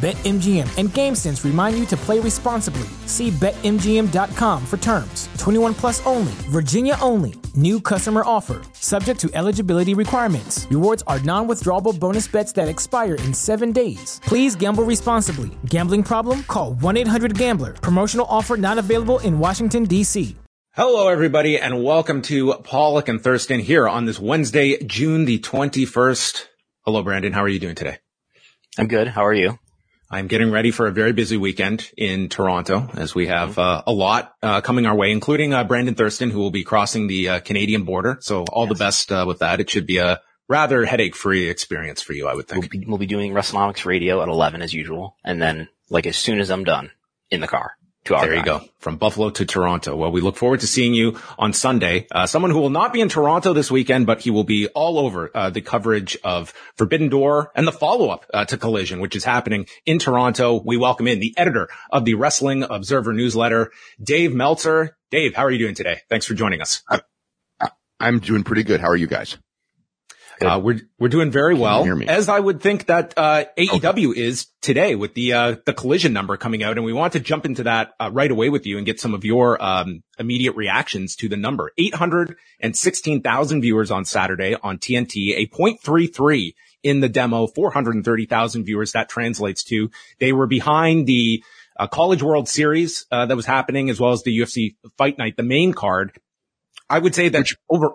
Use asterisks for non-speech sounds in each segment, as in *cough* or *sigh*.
BetMGM and GameSense remind you to play responsibly. See BetMGM.com for terms. 21 plus only, Virginia only. New customer offer, subject to eligibility requirements. Rewards are non withdrawable bonus bets that expire in seven days. Please gamble responsibly. Gambling problem? Call 1 800 Gambler. Promotional offer not available in Washington, D.C. Hello, everybody, and welcome to Pollock and Thurston here on this Wednesday, June the 21st. Hello, Brandon. How are you doing today? I'm good. How are you? I'm getting ready for a very busy weekend in Toronto as we have uh, a lot uh, coming our way, including uh, Brandon Thurston, who will be crossing the uh, Canadian border. So all yes. the best uh, with that. It should be a rather headache-free experience for you, I would think. We'll be, we'll be doing WrestleNomics Radio at 11 as usual, and then like as soon as I'm done, in the car to our There you go. From Buffalo to Toronto. Well, we look forward to seeing you on Sunday. Uh, someone who will not be in Toronto this weekend, but he will be all over uh, the coverage of Forbidden Door and the follow-up uh, to Collision, which is happening in Toronto. We welcome in the editor of the Wrestling Observer newsletter, Dave Meltzer. Dave, how are you doing today? Thanks for joining us. I'm doing pretty good. How are you guys? Uh, we're we're doing very Can well, as I would think that uh, AEW okay. is today with the uh, the collision number coming out, and we want to jump into that uh, right away with you and get some of your um, immediate reactions to the number. Eight hundred and sixteen thousand viewers on Saturday on TNT, a point three three in the demo, four hundred and thirty thousand viewers. That translates to they were behind the uh, College World Series uh, that was happening, as well as the UFC Fight Night, the main card. I would say that Which, over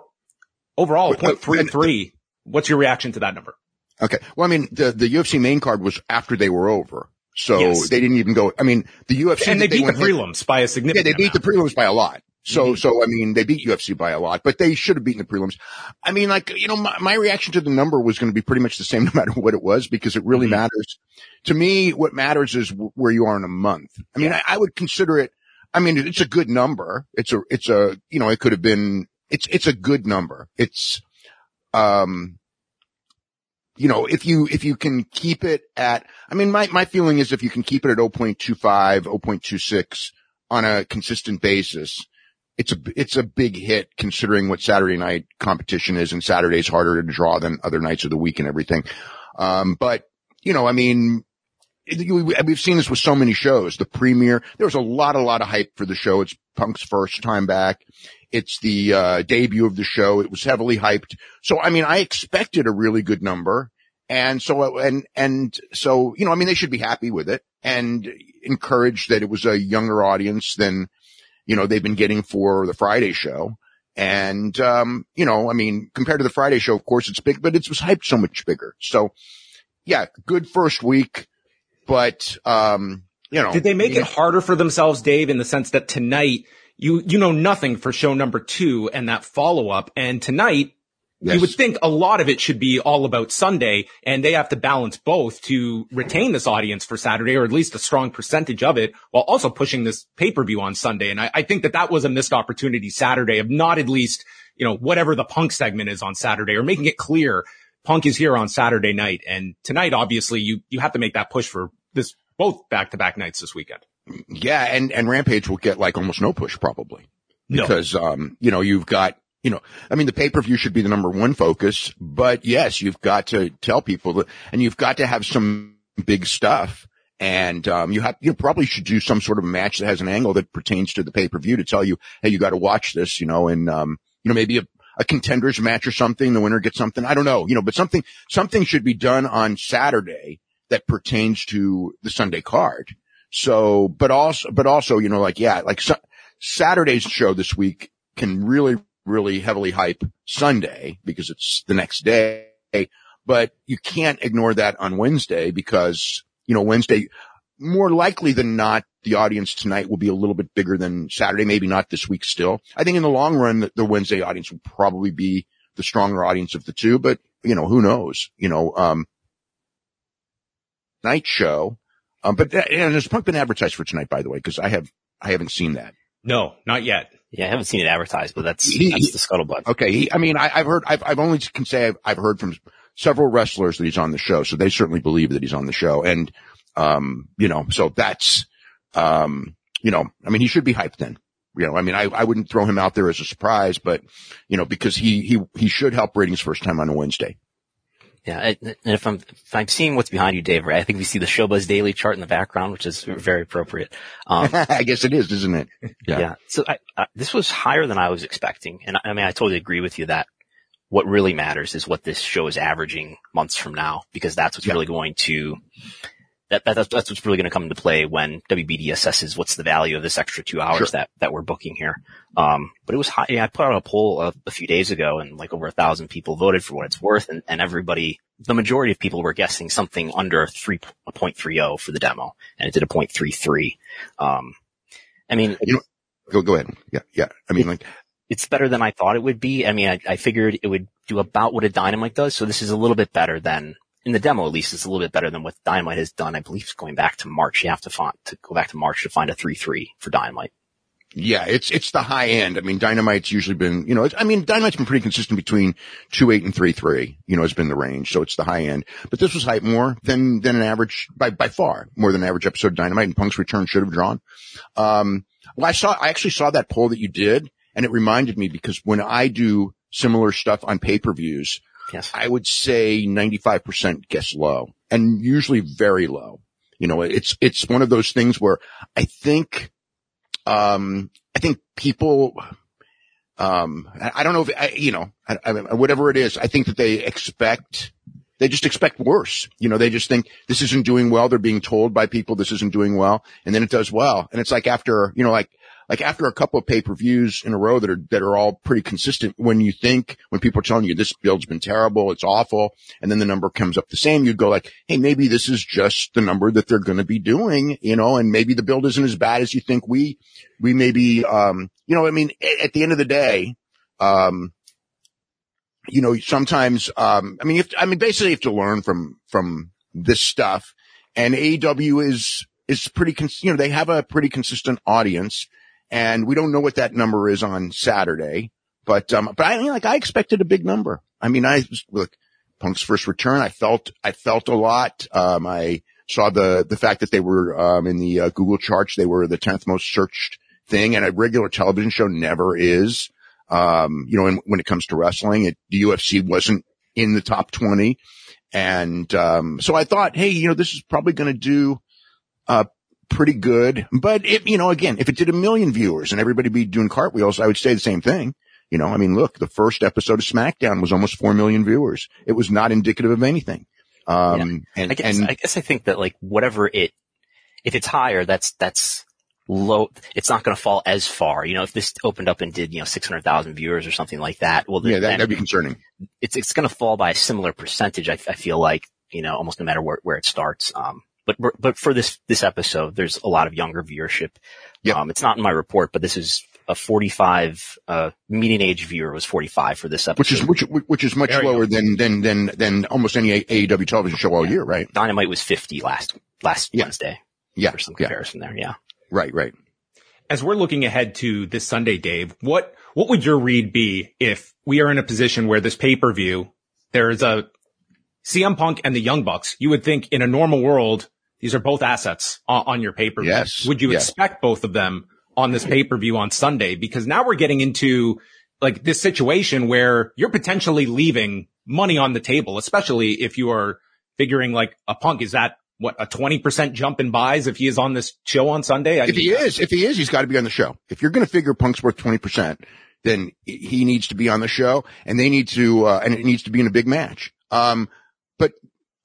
overall, point three three What's your reaction to that number? Okay. Well, I mean, the, the UFC main card was after they were over. So yes. they didn't even go, I mean, the UFC. And they beat they the prelims by a significant Yeah, they beat amount. the prelims by a lot. So, mm-hmm. so, I mean, they beat UFC by a lot, but they should have beaten the prelims. I mean, like, you know, my, my reaction to the number was going to be pretty much the same *laughs* no matter what it was because it really mm-hmm. matters. To me, what matters is w- where you are in a month. I mean, yeah. I, I would consider it, I mean, it's a good number. It's a, it's a, you know, it could have been, it's, it's a good number. It's, um, you know, if you, if you can keep it at, I mean, my, my feeling is if you can keep it at 0.25, 0.26 on a consistent basis, it's a, it's a big hit considering what Saturday night competition is and Saturday's harder to draw than other nights of the week and everything. Um, but, you know, I mean, we've seen this with so many shows. The premiere, there was a lot, a lot of hype for the show. It's Punk's first time back. It's the uh, debut of the show. It was heavily hyped. So, I mean, I expected a really good number. And so, and, and so, you know, I mean, they should be happy with it and encouraged that it was a younger audience than, you know, they've been getting for the Friday show. And, um, you know, I mean, compared to the Friday show, of course it's big, but it was hyped so much bigger. So yeah, good first week, but, um, you know. Did they make it harder for themselves, Dave, in the sense that tonight you, you know nothing for show number two and that follow up. And tonight, yes. you would think a lot of it should be all about Sunday and they have to balance both to retain this audience for Saturday or at least a strong percentage of it while also pushing this pay per view on Sunday. And I, I think that that was a missed opportunity Saturday of not at least, you know, whatever the punk segment is on Saturday or making it clear punk is here on Saturday night. And tonight, obviously you, you have to make that push for this both back to back nights this weekend. Yeah, and and Rampage will get like almost no push probably because no. um you know you've got you know I mean the pay per view should be the number one focus, but yes, you've got to tell people that, and you've got to have some big stuff. And um, you have you probably should do some sort of match that has an angle that pertains to the pay per view to tell you, hey, you got to watch this, you know, and um, you know maybe a, a contenders match or something. The winner gets something. I don't know, you know, but something something should be done on Saturday that pertains to the Sunday card. So, but also, but also, you know, like, yeah, like so, Saturday's show this week can really, really heavily hype Sunday because it's the next day. But you can't ignore that on Wednesday because, you know, Wednesday, more likely than not, the audience tonight will be a little bit bigger than Saturday, maybe not this week still. I think in the long run, the, the Wednesday audience will probably be the stronger audience of the two, but you know, who knows, you know, um, night show. Um, but that, and has Punk been advertised for tonight, by the way? Cause I have, I haven't seen that. No, not yet. Yeah, I haven't seen it advertised, but that's, he, that's the scuttlebutt. Okay. He, I mean, I, have heard, I've, I've only can say I've, I've heard from several wrestlers that he's on the show. So they certainly believe that he's on the show. And, um, you know, so that's, um, you know, I mean, he should be hyped then. You know, I mean, I, I wouldn't throw him out there as a surprise, but, you know, because he, he, he should help ratings first time on a Wednesday. Yeah, and if I'm if I'm seeing what's behind you, Dave, right? I think we see the Showbuzz Daily chart in the background, which is very appropriate. Um, *laughs* I guess it is, isn't it? Yeah. *laughs* yeah. So I, I, this was higher than I was expecting, and I mean, I totally agree with you that what really matters is what this show is averaging months from now, because that's what's yeah. really going to that, that that's, that's what's really going to come into play when WBD assesses what's the value of this extra two hours sure. that, that we're booking here. Um, but it was high. Yeah, I put out a poll a, a, few days ago and like over a thousand people voted for what it's worth. And, and everybody, the majority of people were guessing something under 3.30 for the demo and it did a 0.33. Um, I mean, you know, go, go ahead. Yeah. Yeah. I mean, like, it's better than I thought it would be. I mean, I, I figured it would do about what a dynamite does. So this is a little bit better than in the demo, at least, it's a little bit better than what Dynamite has done. I believe it's going back to March. You have to find, to go back to March to find a 3-3 for Dynamite. Yeah, it's, it's the high end. I mean, Dynamite's usually been, you know, I mean, Dynamite's been pretty consistent between 2-8 and 3-3, you know, has been the range. So it's the high end, but this was hype more than, than an average by, by far more than an average episode of Dynamite and Punk's return should have drawn. Um, well, I saw, I actually saw that poll that you did and it reminded me because when I do similar stuff on pay-per-views, Yes. I would say 95% guess low and usually very low. You know, it's, it's one of those things where I think, um, I think people, um, I, don't know if, I, you know, I, I, whatever it is, I think that they expect, they just expect worse. You know, they just think this isn't doing well. They're being told by people this isn't doing well. And then it does well. And it's like after, you know, like like after a couple of pay-per-views in a row that are, that are all pretty consistent, when you think, when people are telling you this build's been terrible, it's awful, and then the number comes up the same, you'd go like, hey, maybe this is just the number that they're going to be doing, you know, and maybe the build isn't as bad as you think we, we maybe, um, you know, I mean, at the end of the day, um, you know, sometimes, um, I mean, have, I mean, basically you have to learn from, from this stuff and AEW is, is pretty, cons- you know, they have a pretty consistent audience and we don't know what that number is on Saturday, but, um, but I mean, like I expected a big number. I mean, I look, Punk's first return, I felt, I felt a lot. Um, I saw the, the fact that they were, um, in the uh, Google charts, they were the 10th most searched thing and a regular television show never is. Um, you know, and when it comes to wrestling, it, the UFC wasn't in the top 20. And, um, so I thought, hey, you know, this is probably going to do, uh, pretty good. But it, you know, again, if it did a million viewers and everybody be doing cartwheels, I would say the same thing. You know, I mean, look, the first episode of SmackDown was almost four million viewers. It was not indicative of anything. Um, yeah. and, I guess, and, I guess I think that like whatever it, if it's higher, that's, that's low. It's not going to fall as far. You know, if this opened up and did, you know, 600,000 viewers or something like that, well, yeah, that, would be concerning. It's, it's going to fall by a similar percentage. I, I feel like, you know, almost no matter where, where it starts. Um, but but for this this episode, there's a lot of younger viewership. Yep. Um, it's not in my report, but this is a 45 uh, median age viewer was 45 for this episode, which is which which is much lower than than than than almost any AEW television show all yeah. year, right? Dynamite was 50 last last yeah. Wednesday. Yeah, for some comparison yeah. there. Yeah, right, right. As we're looking ahead to this Sunday, Dave, what what would your read be if we are in a position where this pay per view there's a CM Punk and the Young Bucks? You would think in a normal world these are both assets on, on your paper. Yes. Would you yes. expect both of them on this pay per view on Sunday? Because now we're getting into like this situation where you're potentially leaving money on the table, especially if you are figuring like a punk. Is that what a 20% jump in buys if he is on this show on Sunday? I if mean, he is, if he is, he's got to be on the show. If you're going to figure punk's worth 20%, then he needs to be on the show and they need to, uh, and it needs to be in a big match. Um,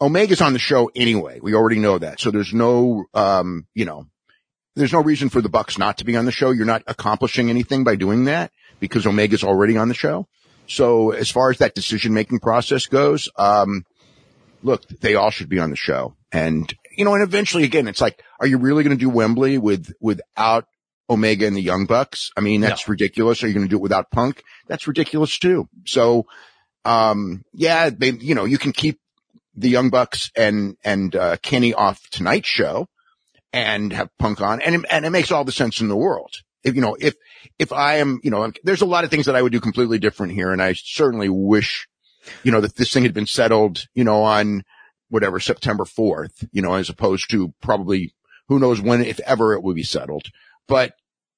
Omega's on the show anyway. We already know that. So there's no, um, you know, there's no reason for the Bucks not to be on the show. You're not accomplishing anything by doing that because Omega's already on the show. So as far as that decision making process goes, um, look, they all should be on the show. And, you know, and eventually again, it's like, are you really going to do Wembley with, without Omega and the Young Bucks? I mean, that's no. ridiculous. Are you going to do it without Punk? That's ridiculous too. So, um, yeah, they, you know, you can keep the Young Bucks and, and, uh, Kenny off tonight's show and have Punk on and, and it makes all the sense in the world. If, you know, if, if I am, you know, there's a lot of things that I would do completely different here. And I certainly wish, you know, that this thing had been settled, you know, on whatever September 4th, you know, as opposed to probably who knows when, if ever it will be settled. But,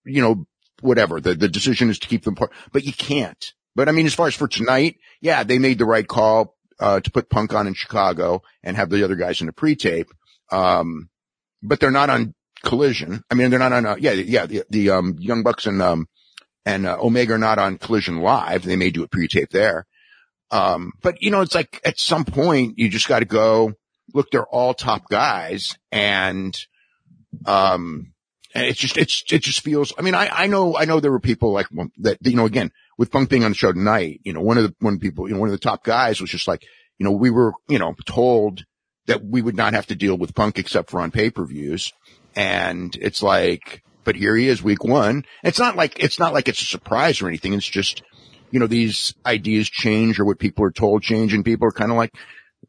you know, whatever the, the decision is to keep them apart, but you can't. But I mean, as far as for tonight, yeah, they made the right call, uh, to put Punk on in Chicago and have the other guys in the pre-tape. Um, but they're not on collision. I mean, they're not on, uh, yeah, yeah, the, the, um, Young Bucks and, um, and, uh, Omega are not on collision live. They may do a pre-tape there. Um, but you know, it's like at some point you just got to go look, they're all top guys and, um, and it's just, it's, it just feels, I mean, I, I know, I know there were people like that, you know, again, with Punk being on the show tonight, you know, one of the, one people, you know, one of the top guys was just like, you know, we were, you know, told that we would not have to deal with Punk except for on pay-per-views. And it's like, but here he is week one. It's not like, it's not like it's a surprise or anything. It's just, you know, these ideas change or what people are told change and people are kind of like,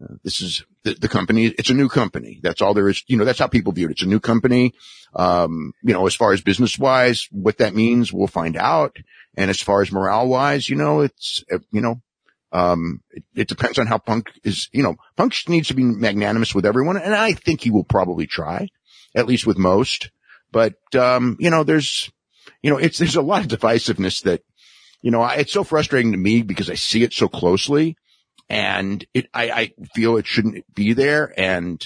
uh, this is the, the, company. It's a new company. That's all there is. You know, that's how people view it. It's a new company. Um, you know, as far as business wise, what that means, we'll find out. And as far as morale wise, you know, it's, uh, you know, um, it, it, depends on how Punk is, you know, Punk needs to be magnanimous with everyone. And I think he will probably try, at least with most. But, um, you know, there's, you know, it's, there's a lot of divisiveness that, you know, it's so frustrating to me because I see it so closely and it, I, I feel it shouldn't be there. And,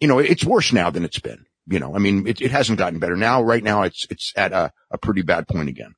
you know, it's worse now than it's been. You know, I mean, it, it hasn't gotten better now. Right now, it's, it's at a, a pretty bad point again.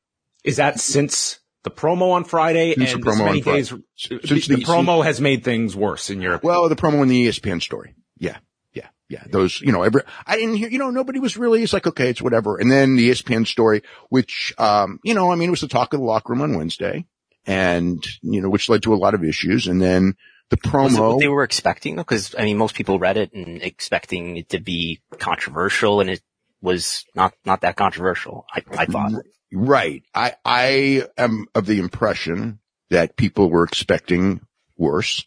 Is that since the promo on Friday since and the promo many days, since the, the promo has made things worse in Europe? Well, the promo in the ESPN story. Yeah. Yeah. Yeah. Those, you know, every, I didn't hear, you know, nobody was really, it's like, okay, it's whatever. And then the ESPN story, which, um, you know, I mean, it was the talk of the locker room on Wednesday and, you know, which led to a lot of issues. And then the promo. Was it what they were expecting? though? Because, I mean, most people read it and expecting it to be controversial and it was not, not that controversial. I, I thought. Right. I, I am of the impression that people were expecting worse.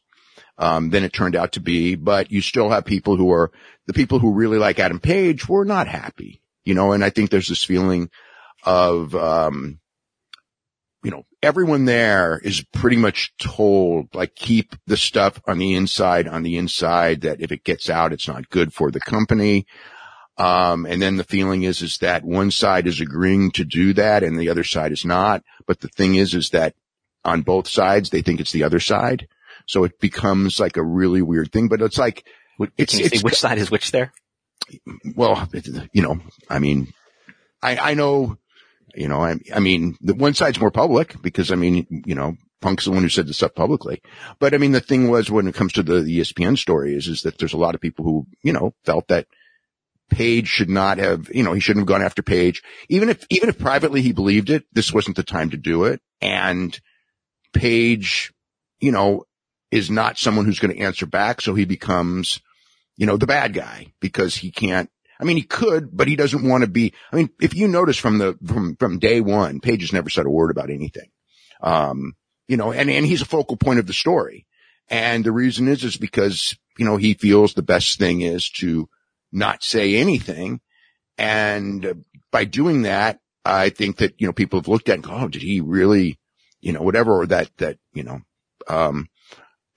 Um, than it turned out to be, but you still have people who are the people who really like Adam Page were not happy, you know, and I think there's this feeling of, um, you know, everyone there is pretty much told, like, keep the stuff on the inside, on the inside, that if it gets out, it's not good for the company. Um, and then the feeling is, is that one side is agreeing to do that and the other side is not. But the thing is, is that on both sides, they think it's the other side. So it becomes like a really weird thing, but it's like, it's, it's which side is which there? Well, you know, I mean, I, I know you know, I, I mean, the one side's more public because I mean, you know, Punk's the one who said this stuff publicly. But I mean, the thing was when it comes to the, the ESPN story is, is that there's a lot of people who, you know, felt that Page should not have, you know, he shouldn't have gone after Page. Even if, even if privately he believed it, this wasn't the time to do it. And Page, you know, is not someone who's going to answer back. So he becomes, you know, the bad guy because he can't I mean, he could, but he doesn't want to be. I mean, if you notice from the from from day one, Page has never said a word about anything. Um, you know, and and he's a focal point of the story, and the reason is is because you know he feels the best thing is to not say anything, and by doing that, I think that you know people have looked at and go, oh, did he really, you know, whatever, or that that you know, um,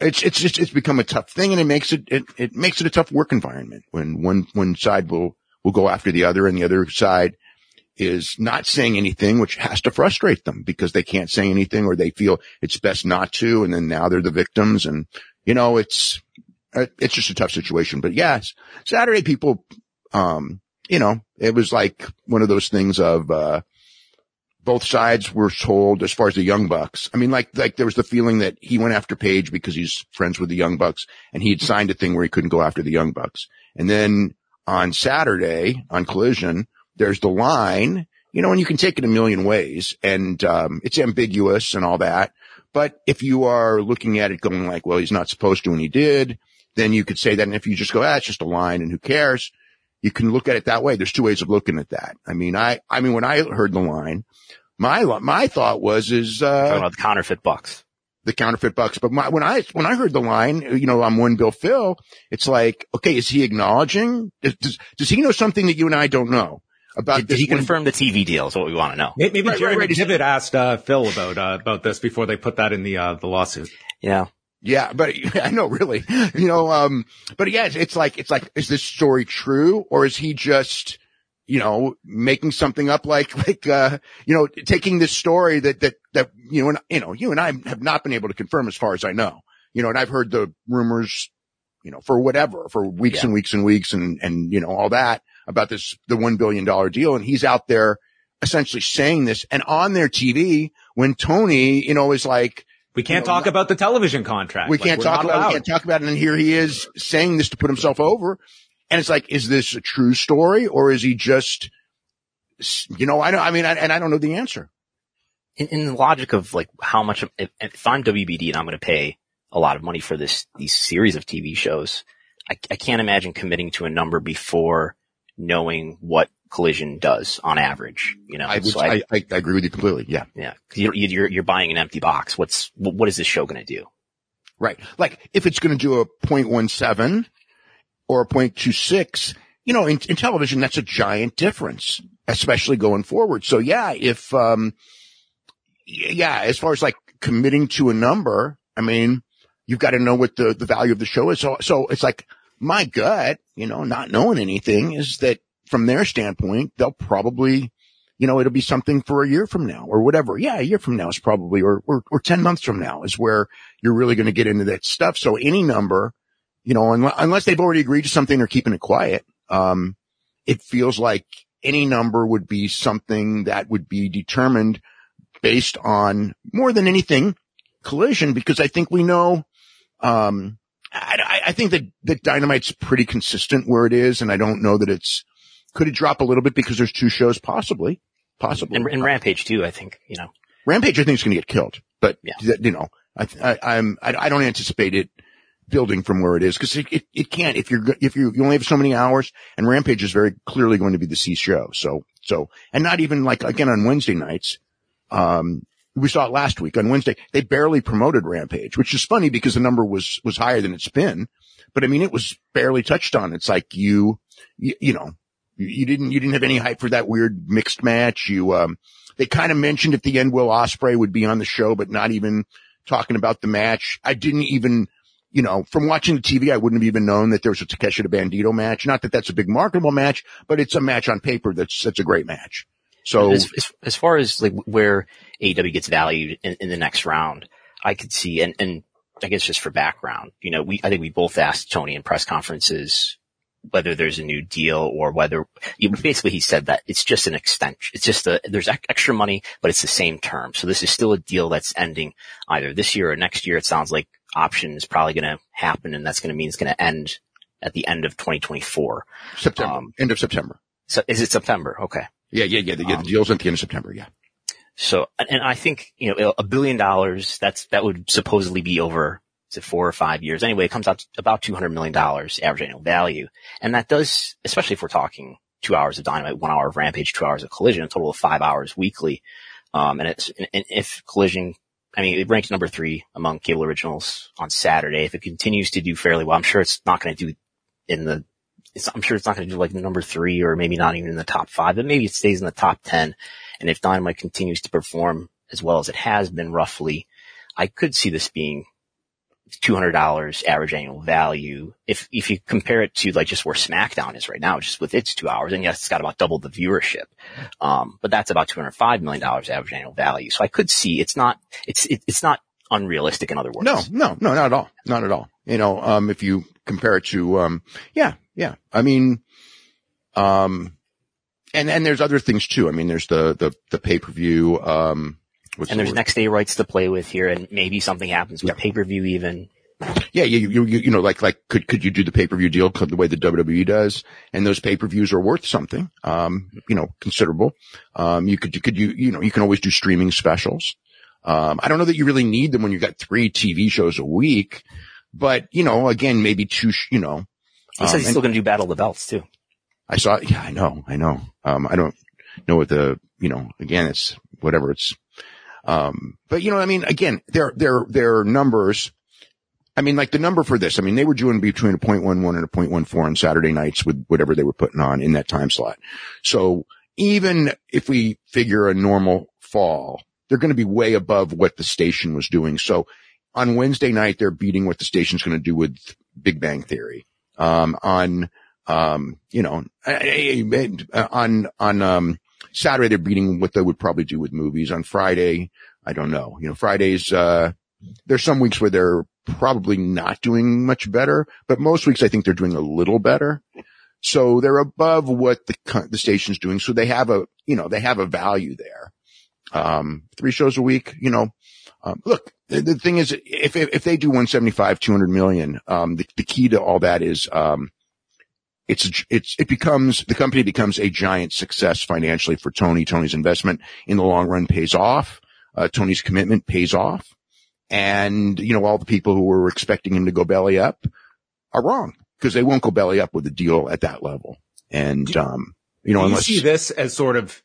it's, it's just, it's become a tough thing and it makes it, it, it makes it a tough work environment when one, one side will, will go after the other and the other side is not saying anything, which has to frustrate them because they can't say anything or they feel it's best not to. And then now they're the victims. And, you know, it's, it's just a tough situation. But yes, Saturday people, um, you know, it was like one of those things of, uh, both sides were told as far as the Young Bucks. I mean, like, like there was the feeling that he went after Page because he's friends with the Young Bucks and he had signed a thing where he couldn't go after the Young Bucks. And then on Saturday on Collision, there's the line, you know, and you can take it a million ways and, um, it's ambiguous and all that. But if you are looking at it going like, well, he's not supposed to and he did, then you could say that. And if you just go, ah, it's just a line and who cares? You can look at it that way. There's two ways of looking at that. I mean, I, I mean, when I heard the line, my, my thought was, is, uh, about the counterfeit bucks the counterfeit bucks. But my, when I, when I heard the line, you know, I'm one Bill Phil, it's like, okay, is he acknowledging? Does, does, does he know something that you and I don't know? About did, did he confirm the TV deal? Is what we want to know. Maybe, maybe Jerry right, right, asked uh, Phil about uh, about this before they put that in the uh, the lawsuit. Yeah, yeah, but *laughs* I know really, you know, um, but yeah, it's, it's like, it's like, is this story true or is he just, you know, making something up like, *laughs* like, uh, you know, taking this story that, that, that, you know, and, you know, you and I have not been able to confirm as far as I know, you know, and I've heard the rumors, you know, for whatever, for weeks yeah. and weeks and weeks and, and, you know, all that about this, the $1 billion deal. And he's out there essentially saying this and on their TV when Tony, you know, is like, we can't you know, talk about the television contract. We can't talk about, we can't talk about it. And here he is saying this to put himself over. And it's like, is this a true story or is he just, you know, I don't, I mean, I, and I don't know the answer. In, in the logic of like how much, if, if I'm WBD and I'm going to pay a lot of money for this, these series of TV shows, I, I can't imagine committing to a number before knowing what collision does on average. You know, I, would, so I, I, I, agree with you completely. Yeah. Yeah. You're, you're, you're buying an empty box. What's, what is this show going to do? Right. Like if it's going to do a 0.17 or a 0.26, you know, in, in television, that's a giant difference, especially going forward. So yeah, if, um, yeah, as far as like committing to a number, I mean, you've got to know what the, the value of the show is. So, so it's like my gut, you know, not knowing anything is that from their standpoint, they'll probably, you know, it'll be something for a year from now or whatever. Yeah, a year from now is probably, or, or, or 10 months from now is where you're really going to get into that stuff. So any number, you know, unless they've already agreed to something, they're keeping it quiet. Um, it feels like any number would be something that would be determined based on more than anything collision because I think we know, um, I, I, think that, that dynamite's pretty consistent where it is. And I don't know that it's, could it drop a little bit because there's two shows? Possibly. Possibly. And, and Rampage too, I think, you know. Rampage, I think is going to get killed, but yeah. you know, I, I, I'm, I, I don't anticipate it building from where it is because it, it, it, can't if you're if you you only have so many hours and Rampage is very clearly going to be the C show. So so and not even like again on Wednesday nights. Um, we saw it last week on Wednesday. They barely promoted Rampage, which is funny because the number was was higher than it's been. But I mean, it was barely touched on. It's like you, you, you know, you didn't, you didn't have any hype for that weird mixed match. You, um, they kind of mentioned at the end Will Ospreay would be on the show, but not even talking about the match. I didn't even, you know, from watching the TV, I wouldn't have even known that there was a Takeshita Bandido match. Not that that's a big marketable match, but it's a match on paper that's, that's a great match. So as, as, as far as like where AEW gets valued in, in, the next round, I could see, and, and I guess just for background, you know, we, I think we both asked Tony in press conferences whether there's a new deal or whether basically he said that it's just an extension. It's just a, there's extra money, but it's the same term. So this is still a deal that's ending either this year or next year. It sounds like option is probably going to happen and that's going to mean it's going to end at the end of 2024. September, um, end of September. So is it September? Okay. Yeah, yeah, yeah. The, yeah, the um, deal's at the end of September. Yeah. So, and I think, you know, a billion dollars, that's, that would supposedly be over to four or five years. Anyway, it comes out to about $200 million average annual value. And that does, especially if we're talking two hours of dynamite, one hour of rampage, two hours of collision, a total of five hours weekly. Um, and it's, and if collision, I mean, it ranks number three among cable originals on Saturday. If it continues to do fairly well, I'm sure it's not going to do in the, I'm sure it's not going to do like number three or maybe not even in the top five, but maybe it stays in the top 10. And if dynamite continues to perform as well as it has been roughly, I could see this being $200 average annual value. If, if you compare it to like just where SmackDown is right now, just with its two hours, and yes, it's got about double the viewership. Um, but that's about $205 million average annual value. So I could see it's not, it's, it, it's not unrealistic in other words. No, no, no, not at all. Not at all. You know, um, if you compare it to, um, yeah, yeah. I mean, um, and, and there's other things too. I mean, there's the, the, the pay-per-view, um, and there's next day rights to play with here, and maybe something happens with yeah. pay per view even. Yeah, you, you, you, you know, like, like, could, could you do the pay-per-view deal the way the WWE does? And those pay-per-views are worth something, um, you know, considerable. Um, you could, you could, you, you know, you can always do streaming specials. Um, I don't know that you really need them when you've got three TV shows a week, but, you know, again, maybe two, you know. He says he's um, still going to do Battle of the Belts too. I saw, yeah, I know, I know. Um, I don't know what the, you know, again, it's whatever it's um, but you know, I mean, again, their, their, their numbers, I mean, like the number for this, I mean, they were doing between a 0.11 and a 0.14 on Saturday nights with whatever they were putting on in that time slot. So even if we figure a normal fall, they're going to be way above what the station was doing. So on Wednesday night, they're beating what the station's going to do with Big Bang Theory. Um, on, um, you know, on, on, um, Saturday they're beating what they would probably do with movies. On Friday, I don't know. You know, Fridays, uh, there's some weeks where they're probably not doing much better, but most weeks I think they're doing a little better. So they're above what the, the station's doing. So they have a, you know, they have a value there. Um, three shows a week, you know, um, look, the, the, thing is, if, if, if, they do 175, 200 million, um, the, the key to all that is, um, it's, it's, it becomes, the company becomes a giant success financially for Tony. Tony's investment in the long run pays off. Uh, Tony's commitment pays off. And, you know, all the people who were expecting him to go belly up are wrong because they won't go belly up with a deal at that level. And, um, you know, Do unless you see this as sort of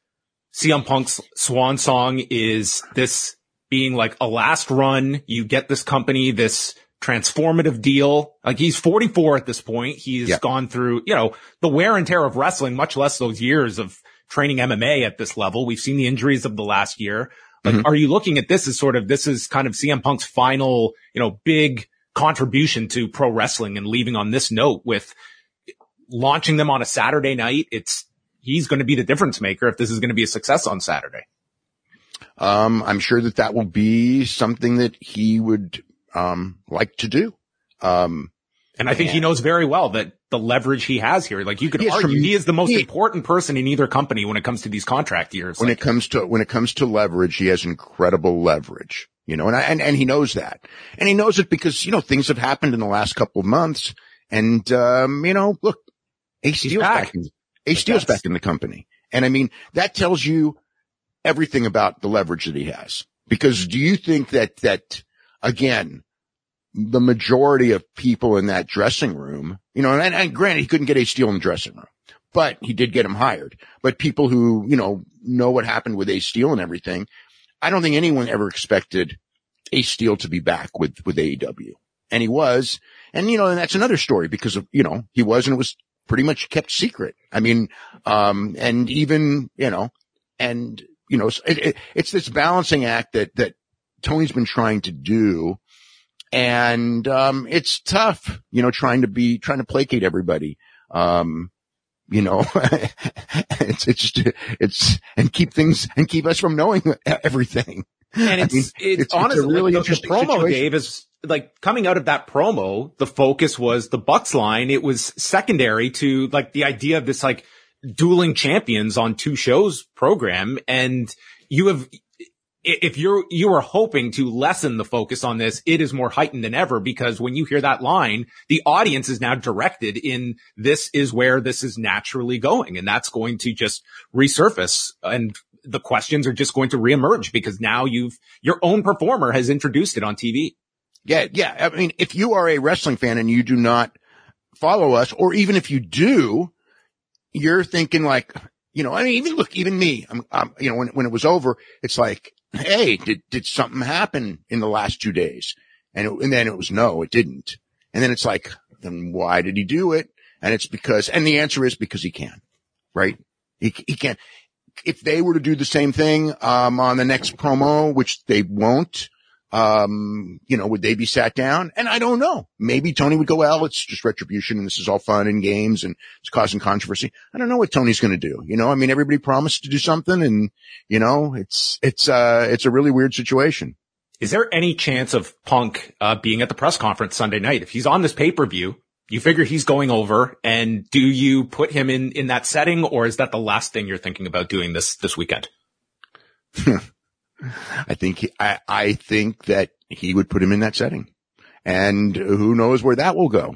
CM Punk's swan song is this being like a last run. You get this company, this transformative deal. Like he's 44 at this point. He's yeah. gone through, you know, the wear and tear of wrestling, much less those years of training MMA at this level. We've seen the injuries of the last year. Like, mm-hmm. are you looking at this as sort of, this is kind of CM Punk's final, you know, big contribution to pro wrestling and leaving on this note with launching them on a Saturday night? It's, he's going to be the difference maker if this is going to be a success on Saturday. Um, I'm sure that that will be something that he would um, like to do. Um, and I think and he knows very well that the leverage he has here, like you could argue, he is the most he, important person in either company when it comes to these contract years. When like, it comes to, when it comes to leverage, he has incredible leverage, you know, and, I, and, and he knows that. And he knows it because, you know, things have happened in the last couple of months. And, um, you know, look, Ace Steel's back. back in, Ace Steel's back in the company. And I mean, that tells you everything about the leverage that he has. Because do you think that, that again, the majority of people in that dressing room, you know, and, and granted, he couldn't get Ace Steel in the dressing room, but he did get him hired. But people who, you know, know what happened with Ace Steel and everything, I don't think anyone ever expected Ace Steel to be back with, with AEW. And he was. And, you know, and that's another story because of, you know, he was and it was pretty much kept secret. I mean, um, and even, you know, and, you know, it, it, it's this balancing act that, that Tony's been trying to do and um, it's tough, you know, trying to be trying to placate everybody. Um, you know, *laughs* it's it's just it's and keep things and keep us from knowing everything. And it's I mean, it's, it's honestly it's really like interesting promo, situation. Dave, is like coming out of that promo. The focus was the Bucks line. It was secondary to like the idea of this like dueling champions on two shows program, and you have if you're you are hoping to lessen the focus on this, it is more heightened than ever because when you hear that line, the audience is now directed in this is where this is naturally going, and that's going to just resurface and the questions are just going to reemerge because now you've your own performer has introduced it on TV. Yeah, yeah. I mean, if you are a wrestling fan and you do not follow us, or even if you do, you're thinking like, you know, I mean, even look, even me, I'm, I'm you know, when, when it was over, it's like, Hey, did, did something happen in the last two days? And, it, and then it was no, it didn't. And then it's like, then why did he do it? And it's because, and the answer is because he can, right? He, he can. If they were to do the same thing, um, on the next promo, which they won't, Um, you know, would they be sat down? And I don't know. Maybe Tony would go, well, it's just retribution and this is all fun and games and it's causing controversy. I don't know what Tony's going to do. You know, I mean, everybody promised to do something and, you know, it's, it's, uh, it's a really weird situation. Is there any chance of Punk, uh, being at the press conference Sunday night? If he's on this pay-per-view, you figure he's going over and do you put him in, in that setting or is that the last thing you're thinking about doing this, this weekend? *laughs* I think he, I, I think that he would put him in that setting and who knows where that will go.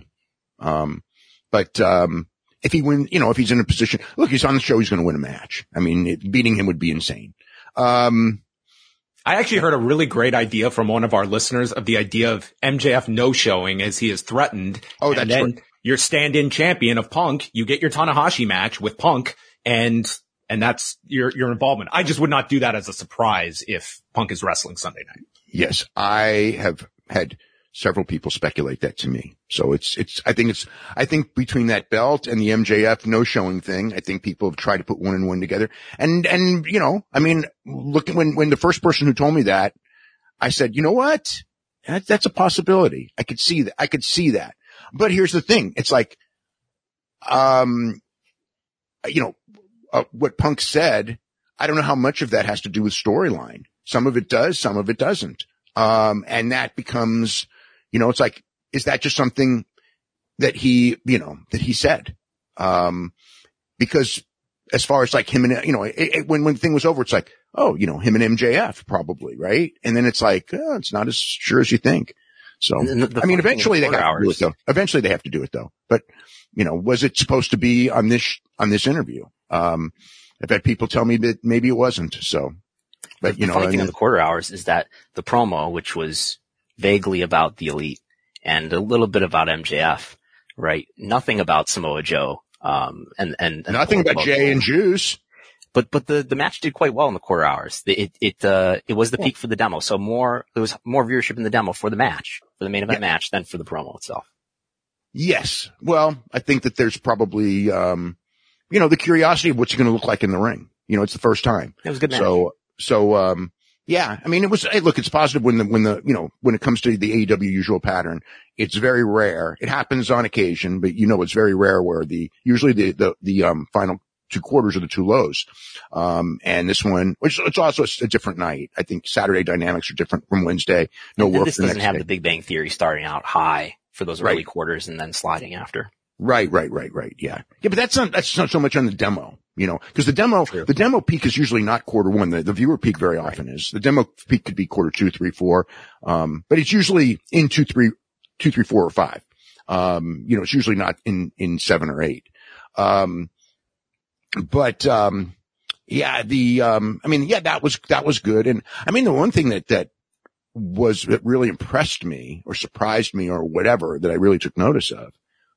Um, but, um, if he win, you know, if he's in a position, look, he's on the show, he's going to win a match. I mean, it, beating him would be insane. Um, I actually heard a really great idea from one of our listeners of the idea of MJF no showing as he is threatened. Oh, that's and then right. your stand-in champion of Punk, you get your Tanahashi match with Punk and and that's your your involvement. I just would not do that as a surprise if Punk is wrestling Sunday night. Yes, I have had several people speculate that to me. So it's it's I think it's I think between that belt and the MJF no showing thing, I think people have tried to put one and one together. And and you know, I mean, look when when the first person who told me that, I said, you know what, that, that's a possibility. I could see that. I could see that. But here's the thing: it's like, um, you know, uh, what Punk said, I don't know how much of that has to do with storyline. Some of it does, some of it doesn't. Um, and that becomes, you know, it's like, is that just something that he, you know, that he said? Um, because as far as like him and, you know, it, it, when, when the thing was over, it's like, oh, you know, him and MJF probably, right? And then it's like, oh, it's not as sure as you think. So, I mean, eventually they have hours. to do it though. Eventually they have to do it though. But, you know, was it supposed to be on this, on this interview? Um, I've had people tell me that maybe it wasn't. So, but you the know, funny thing in the quarter hours is that the promo, which was vaguely about the elite and a little bit about MJF, right? Nothing about Samoa Joe. Um, and, and, and nothing about Jay and Juice. But, but the, the match did quite well in the quarter hours. It, it, uh, it was the peak for the demo. So more, there was more viewership in the demo for the match, for the main event yeah. match than for the promo itself. Yes. Well, I think that there's probably, um, you know, the curiosity of what's going to look like in the ring. You know, it's the first time. It was good. Match. So, so, um, yeah, I mean, it was, hey, look, it's positive when the, when the, you know, when it comes to the AEW usual pattern, it's very rare. It happens on occasion, but you know, it's very rare where the, usually the, the, the, um, final two quarters are the two lows. Um, and this one, which it's also a, different night. I think Saturday dynamics are different from Wednesday. No and work. This doesn't have day. the Big Bang Theory starting out high for those early right. quarters and then sliding after. Right, right, right, right. Yeah. Yeah, but that's not, that's not so much on the demo, you know, cause the demo, True. the demo peak is usually not quarter one. The, the viewer peak very often right. is. The demo peak could be quarter two, three, four. Um, but it's usually in two, three, two, three, four or five. Um, you know, it's usually not in, in seven or eight. Um, but, um, yeah, the, um, I mean, yeah, that was, that was good. And I mean, the one thing that, that was, that really impressed me or surprised me or whatever that I really took notice of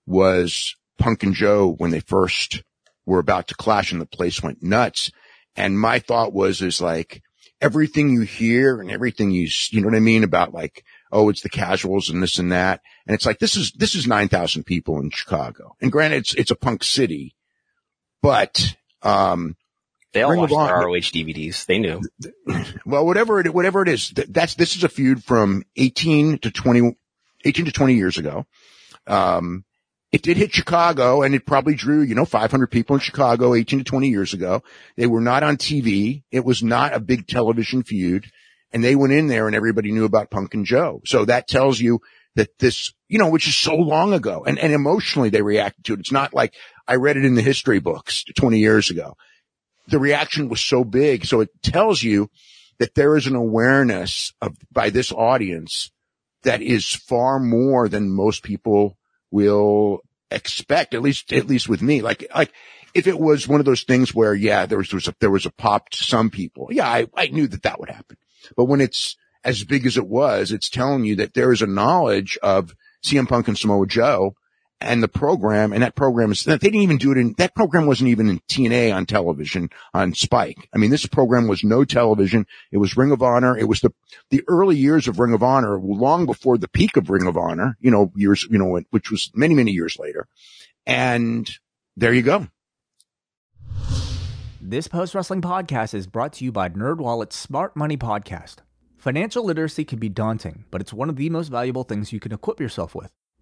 was Punk and Joe when they first were about to clash and the place went nuts. And my thought was, is like everything you hear and everything you, you know what I mean about like, oh, it's the casuals and this and that. And it's like, this is, this is 9,000 people in Chicago. And granted, it's, it's a punk city, but, um, they all watched their ROH DVDs. They knew. *laughs* Well, whatever it, whatever it is, that's, this is a feud from 18 to 20, 18 to 20 years ago. Um, it did hit Chicago and it probably drew, you know, 500 people in Chicago 18 to 20 years ago. They were not on TV. It was not a big television feud and they went in there and everybody knew about Punk and Joe. So that tells you that this, you know, which is so long ago and, and emotionally they reacted to it. It's not like I read it in the history books 20 years ago. The reaction was so big. So it tells you that there is an awareness of by this audience that is far more than most people will expect, at least, at least with me. Like, like if it was one of those things where, yeah, there was, there was a, there was a pop to some people. Yeah, I, I knew that that would happen. But when it's as big as it was, it's telling you that there is a knowledge of CM Punk and Samoa Joe and the program, and that program is, they didn't even do it in, that program wasn't even in TNA on television on Spike. I mean, this program was no television. It was Ring of Honor. It was the, the early years of Ring of Honor, long before the peak of Ring of Honor, you know, years, you know, which was many, many years later. And there you go. This post wrestling podcast is brought to you by NerdWallet's Smart Money Podcast. Financial literacy can be daunting, but it's one of the most valuable things you can equip yourself with.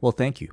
will thank you.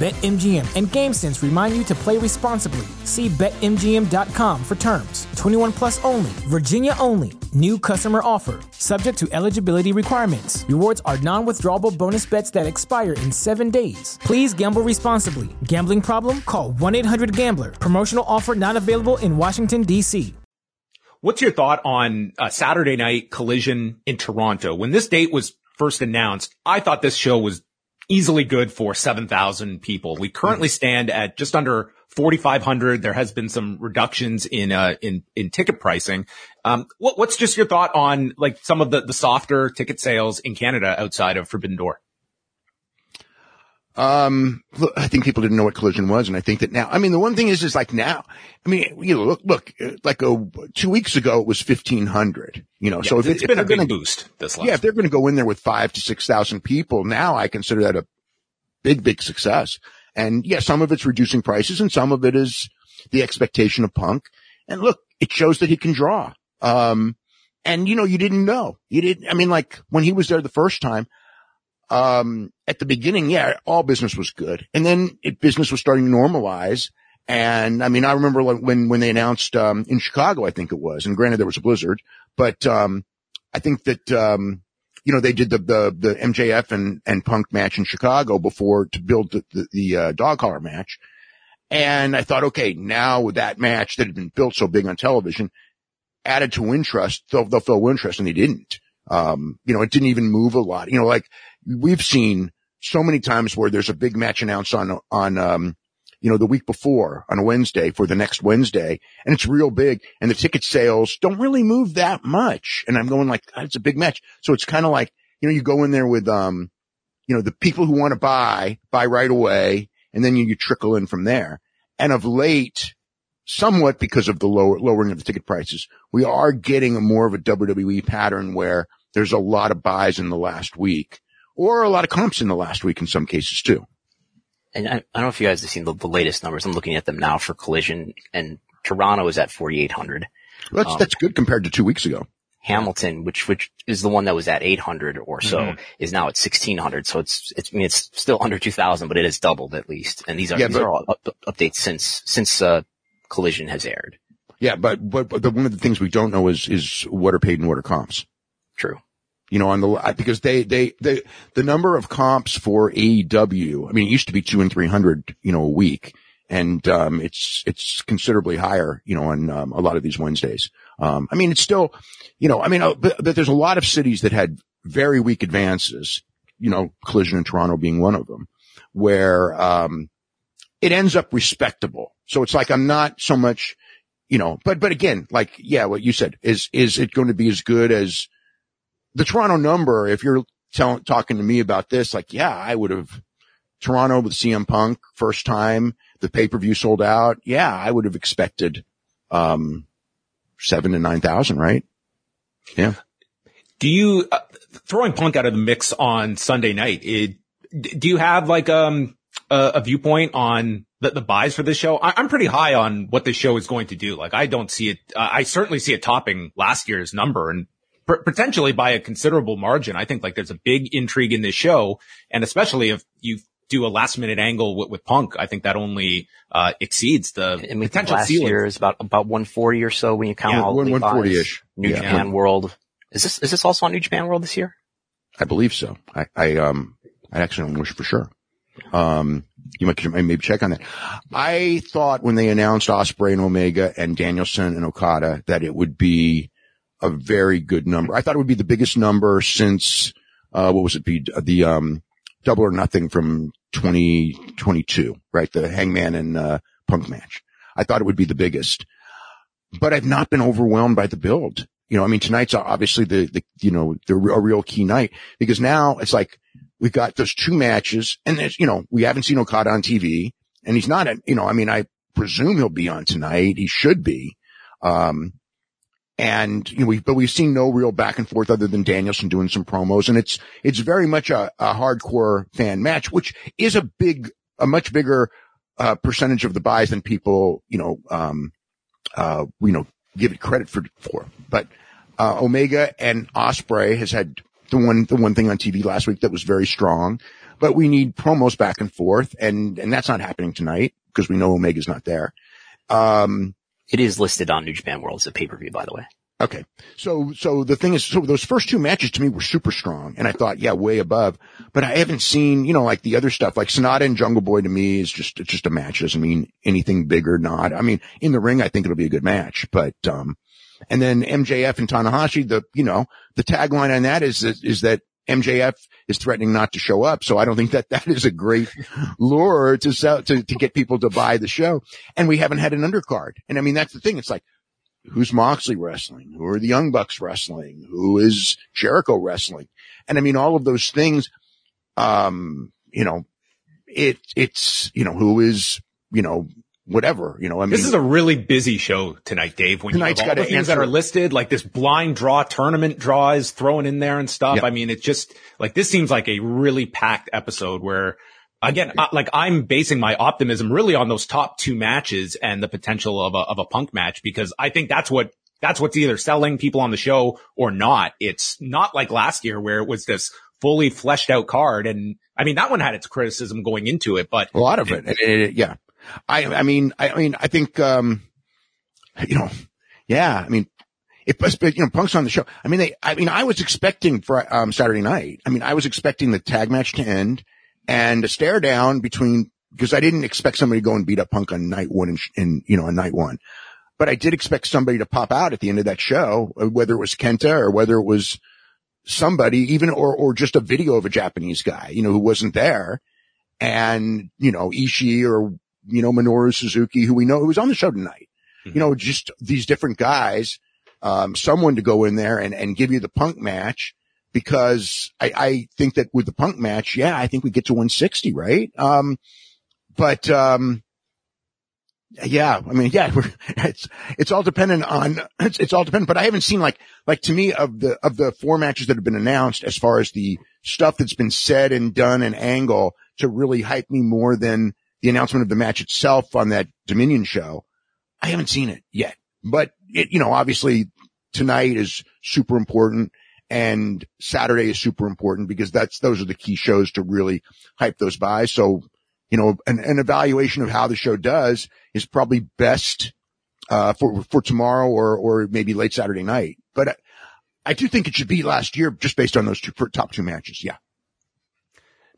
BetMGM and GameSense remind you to play responsibly. See BetMGM.com for terms. 21 plus only, Virginia only. New customer offer, subject to eligibility requirements. Rewards are non withdrawable bonus bets that expire in seven days. Please gamble responsibly. Gambling problem? Call 1 800 Gambler. Promotional offer not available in Washington, D.C. What's your thought on uh, Saturday night collision in Toronto? When this date was first announced, I thought this show was easily good for 7,000 people. We currently mm-hmm. stand at just under 4,500. There has been some reductions in, uh, in, in ticket pricing. Um, what, what's just your thought on like some of the, the softer ticket sales in Canada outside of Forbidden Door? Um, look, I think people didn't know what collision was. And I think that now, I mean, the one thing is, is like now, I mean, you know, look, look, like a, two weeks ago, it was 1500, you know, yeah, so if it's it, been if a big gonna, boost this last Yeah. If they're going to go in there with five to 6,000 people now, I consider that a big, big success. And yeah, some of it's reducing prices and some of it is the expectation of punk. And look, it shows that he can draw. Um, and you know, you didn't know. You didn't, I mean, like when he was there the first time, um, at the beginning, yeah, all business was good. And then it, business was starting to normalize. And I mean, I remember when, when they announced, um, in Chicago, I think it was, and granted there was a blizzard, but, um, I think that, um, you know, they did the, the, the MJF and, and Punk match in Chicago before to build the, the, the uh, dog collar match. And I thought, okay, now with that match that had been built so big on television, added to Wintrust, they'll, they'll fill Wintrust and they didn't. Um, you know, it didn't even move a lot. You know, like we've seen so many times where there's a big match announced on, on, um, you know, the week before on a Wednesday for the next Wednesday and it's real big and the ticket sales don't really move that much. And I'm going like, it's a big match. So it's kind of like, you know, you go in there with, um, you know, the people who want to buy, buy right away and then you, you trickle in from there. And of late, somewhat because of the lower, lowering of the ticket prices, we are getting a more of a WWE pattern where there's a lot of buys in the last week or a lot of comps in the last week in some cases too. And I, I don't know if you guys have seen the, the, latest numbers. I'm looking at them now for collision and Toronto is at 4,800. Well, that's, um, that's good compared to two weeks ago. Hamilton, which, which is the one that was at 800 or so, mm-hmm. is now at 1600. So it's, it's, I mean, it's still under 2000, but it has doubled at least. And these are, yeah, these but, are all up, updates since, since, uh, collision has aired. Yeah. But, but, but the, one of the things we don't know is, is what are paid and what are comps. True you know, on the, because they, they, they, the number of comps for AEW, I mean, it used to be two and 300, you know, a week. And, um, it's, it's considerably higher, you know, on, um, a lot of these Wednesdays. Um, I mean, it's still, you know, I mean, uh, but, but there's a lot of cities that had very weak advances, you know, Collision in Toronto being one of them, where, um, it ends up respectable. So it's like, I'm not so much, you know, but, but again, like, yeah, what you said is, is it going to be as good as, the Toronto number, if you're talking to me about this, like, yeah, I would have Toronto with CM Punk first time, the pay per view sold out. Yeah, I would have expected, um, seven to 9,000, right? Yeah. Do you, uh, throwing Punk out of the mix on Sunday night, it, do you have like, um, a, a viewpoint on the, the buys for this show? I, am pretty high on what this show is going to do. Like, I don't see it, uh, I certainly see it topping last year's number and potentially by a considerable margin. I think like there's a big intrigue in this show. And especially if you do a last minute angle with, with Punk, I think that only uh, exceeds the and potential last ceiling. year is about about 140 or so when you count yeah, all the 140 ish. New yeah. Japan World. Is this is this also on New Japan World this year? I believe so. I, I um I actually don't wish for sure. Um, you might maybe check on that. I thought when they announced Ospreay and Omega and Danielson and Okada that it would be a very good number. I thought it would be the biggest number since uh, what was it be the um double or nothing from 2022, right? The Hangman and uh, Punk match. I thought it would be the biggest, but I've not been overwhelmed by the build. You know, I mean, tonight's obviously the, the, you know, the a real key night because now it's like we've got those two matches and there's, you know, we haven't seen Okada on TV and he's not, a, you know, I mean, I presume he'll be on tonight. He should be. Um, and, you know, we, but we've seen no real back and forth other than Danielson doing some promos. And it's, it's very much a, a hardcore fan match, which is a big, a much bigger, uh, percentage of the buys than people, you know, um, uh, you know, give it credit for, for. But, uh, Omega and Ospreay has had the one, the one thing on TV last week that was very strong, but we need promos back and forth. And, and that's not happening tonight because we know Omega's not there. Um, it is listed on New Japan World as a pay-per-view, by the way. Okay. So, so the thing is, so those first two matches to me were super strong. And I thought, yeah, way above, but I haven't seen, you know, like the other stuff, like Sanada and Jungle Boy to me is just, it's just a match. It doesn't mean anything big or not. I mean, in the ring, I think it'll be a good match, but, um, and then MJF and Tanahashi, the, you know, the tagline on that is, is that MJF is threatening not to show up. So I don't think that that is a great lure to sell, to, to get people to buy the show. And we haven't had an undercard. And I mean, that's the thing. It's like, who's Moxley wrestling? Who are the Young Bucks wrestling? Who is Jericho wrestling? And I mean, all of those things, um, you know, it, it's, you know, who is, you know, whatever, you know, I mean, this is a really busy show tonight, Dave. When tonight's you have all got the things answer. that are listed, like this blind draw tournament draw is thrown in there and stuff. Yep. I mean, it's just like, this seems like a really packed episode where again, like I'm basing my optimism really on those top two matches and the potential of a, of a punk match because I think that's what, that's what's either selling people on the show or not. It's not like last year where it was this fully fleshed out card. And I mean, that one had its criticism going into it, but a lot of it, it, it yeah. I, I mean, I, I mean, I think, um, you know, yeah, I mean, it, but, you know, Punk's on the show. I mean, they, I mean, I was expecting for, um, Saturday night. I mean, I was expecting the tag match to end and a stare down between, because I didn't expect somebody to go and beat up Punk on night one and, in, you know, on night one. But I did expect somebody to pop out at the end of that show, uh, whether it was Kenta or whether it was somebody, even, or, or just a video of a Japanese guy, you know, who wasn't there. And, you know, Ishii or you know, Minoru Suzuki, who we know who was on the show tonight. Mm-hmm. You know, just these different guys, um, someone to go in there and, and give you the punk match because I, I think that with the punk match, yeah, I think we get to 160, right? Um, but, um, yeah, I mean, yeah, *laughs* it's, it's all dependent on, *clears throat* it's, it's all dependent, but I haven't seen like, like to me of the, of the four matches that have been announced as far as the stuff that's been said and done and angle to really hype me more than the announcement of the match itself on that Dominion show. I haven't seen it yet, but it, you know, obviously tonight is super important and Saturday is super important because that's, those are the key shows to really hype those buys. So, you know, an, an evaluation of how the show does is probably best, uh, for, for tomorrow or, or maybe late Saturday night. But I, I do think it should be last year just based on those two top two matches. Yeah.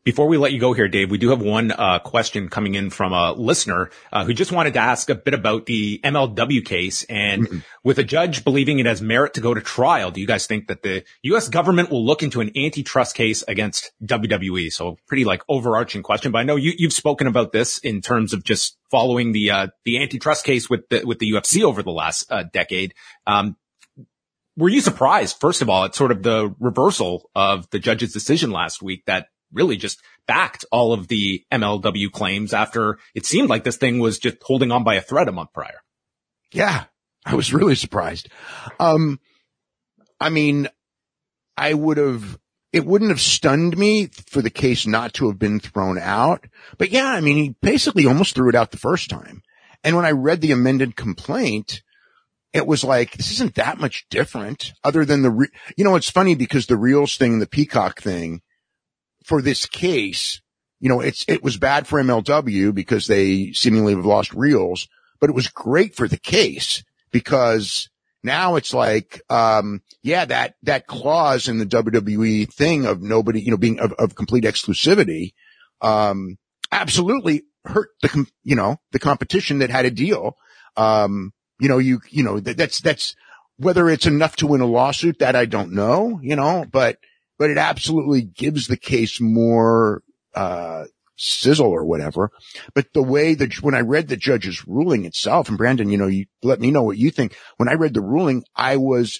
Before we let you go here, Dave, we do have one uh, question coming in from a listener uh, who just wanted to ask a bit about the MLW case. And mm-hmm. with a judge believing it has merit to go to trial, do you guys think that the U.S. government will look into an antitrust case against WWE? So pretty like overarching question, but I know you, you've spoken about this in terms of just following the uh, the antitrust case with the with the UFC over the last uh, decade. Um, were you surprised, first of all, at sort of the reversal of the judge's decision last week that really just backed all of the MLW claims after it seemed like this thing was just holding on by a thread a month prior. Yeah, I was really surprised. Um, I mean, I would have, it wouldn't have stunned me for the case not to have been thrown out. But yeah, I mean, he basically almost threw it out the first time. And when I read the amended complaint, it was like, this isn't that much different other than the, re- you know, it's funny because the reels thing, the peacock thing, for this case, you know, it's, it was bad for MLW because they seemingly have lost reels, but it was great for the case because now it's like, um, yeah, that, that clause in the WWE thing of nobody, you know, being of, of complete exclusivity, um, absolutely hurt the, you know, the competition that had a deal. Um, you know, you, you know, that, that's, that's whether it's enough to win a lawsuit that I don't know, you know, but, but it absolutely gives the case more, uh, sizzle or whatever. But the way that when I read the judge's ruling itself, and Brandon, you know, you let me know what you think. When I read the ruling, I was,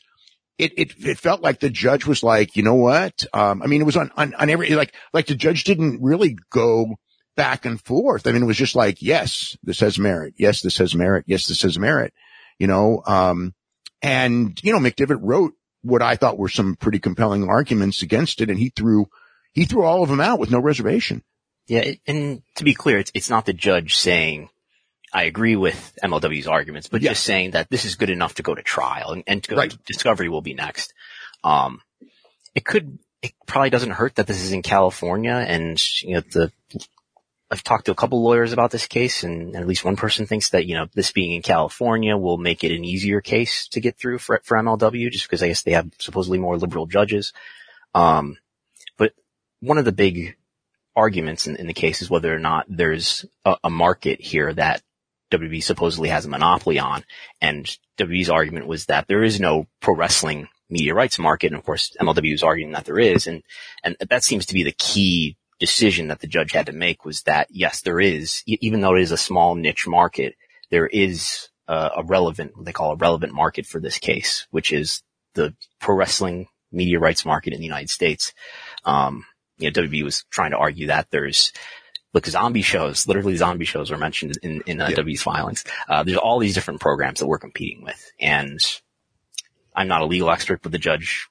it, it, it felt like the judge was like, you know what? Um, I mean, it was on, on, on every, like, like the judge didn't really go back and forth. I mean, it was just like, yes, this has merit. Yes, this has merit. Yes, this has merit, you know, um, and, you know, McDevitt wrote what I thought were some pretty compelling arguments against it. And he threw, he threw all of them out with no reservation. Yeah, and to be clear, it's it's not the judge saying I agree with MLW's arguments, but yeah. just saying that this is good enough to go to trial and, and to right. discovery will be next. Um, it could, it probably doesn't hurt that this is in California and, you know, the, I've talked to a couple lawyers about this case and at least one person thinks that, you know, this being in California will make it an easier case to get through for, for MLW just because I guess they have supposedly more liberal judges. Um, but one of the big arguments in, in the case is whether or not there's a, a market here that WB supposedly has a monopoly on. And WB's argument was that there is no pro wrestling media rights market. And of course, MLW is arguing that there is. And, and that seems to be the key decision that the judge had to make was that yes, there is, even though it is a small niche market, there is a, a relevant, what they call a relevant market for this case, which is the pro wrestling media rights market in the United States. Um, you know, WB was trying to argue that there's, look, zombie shows, literally zombie shows were mentioned in, in uh, yeah. WB's filings. Uh, there's all these different programs that we're competing with. And I'm not a legal expert, but the judge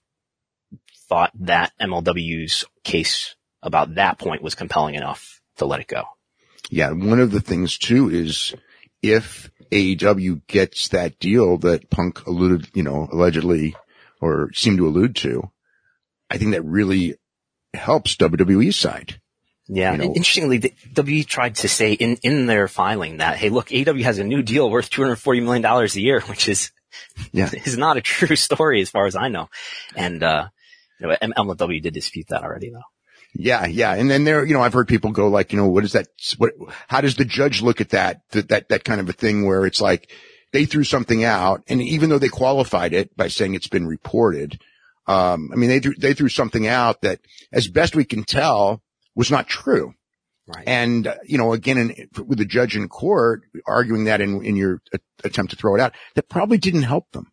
thought that MLW's case about that point was compelling enough to let it go. Yeah. One of the things too is if AEW gets that deal that Punk alluded, you know, allegedly or seemed to allude to, I think that really helps WWE's side. Yeah. You know? Interestingly, the WWE tried to say in, in their filing that, hey, look, AEW has a new deal worth $240 million a year, *laughs* which is, yeah. *laughs* is not a true *laughs* story as far as I know. And, uh, you know, MLW did dispute that already though. Yeah, yeah. And then there, you know, I've heard people go like, you know, what is that? What, how does the judge look at that, that, that, that kind of a thing where it's like they threw something out and even though they qualified it by saying it's been reported, um, I mean, they threw, they threw something out that as best we can tell was not true. Right. And, uh, you know, again, in, with the judge in court arguing that in, in your attempt to throw it out, that probably didn't help them.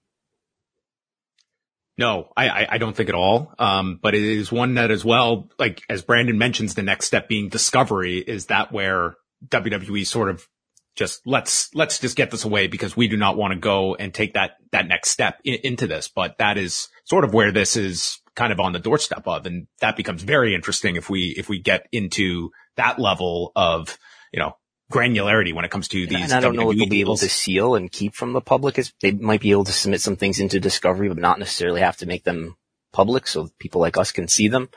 No, I, I don't think at all. Um, but it is one that as well, like as Brandon mentions, the next step being discovery is that where WWE sort of just let's, let's just get this away because we do not want to go and take that, that next step in, into this. But that is sort of where this is kind of on the doorstep of. And that becomes very interesting if we, if we get into that level of, you know, granularity when it comes to these. And I don't WWE know what they'll be able to seal and keep from the public. Is they might be able to submit some things into discovery, but not necessarily have to make them public so people like us can see them.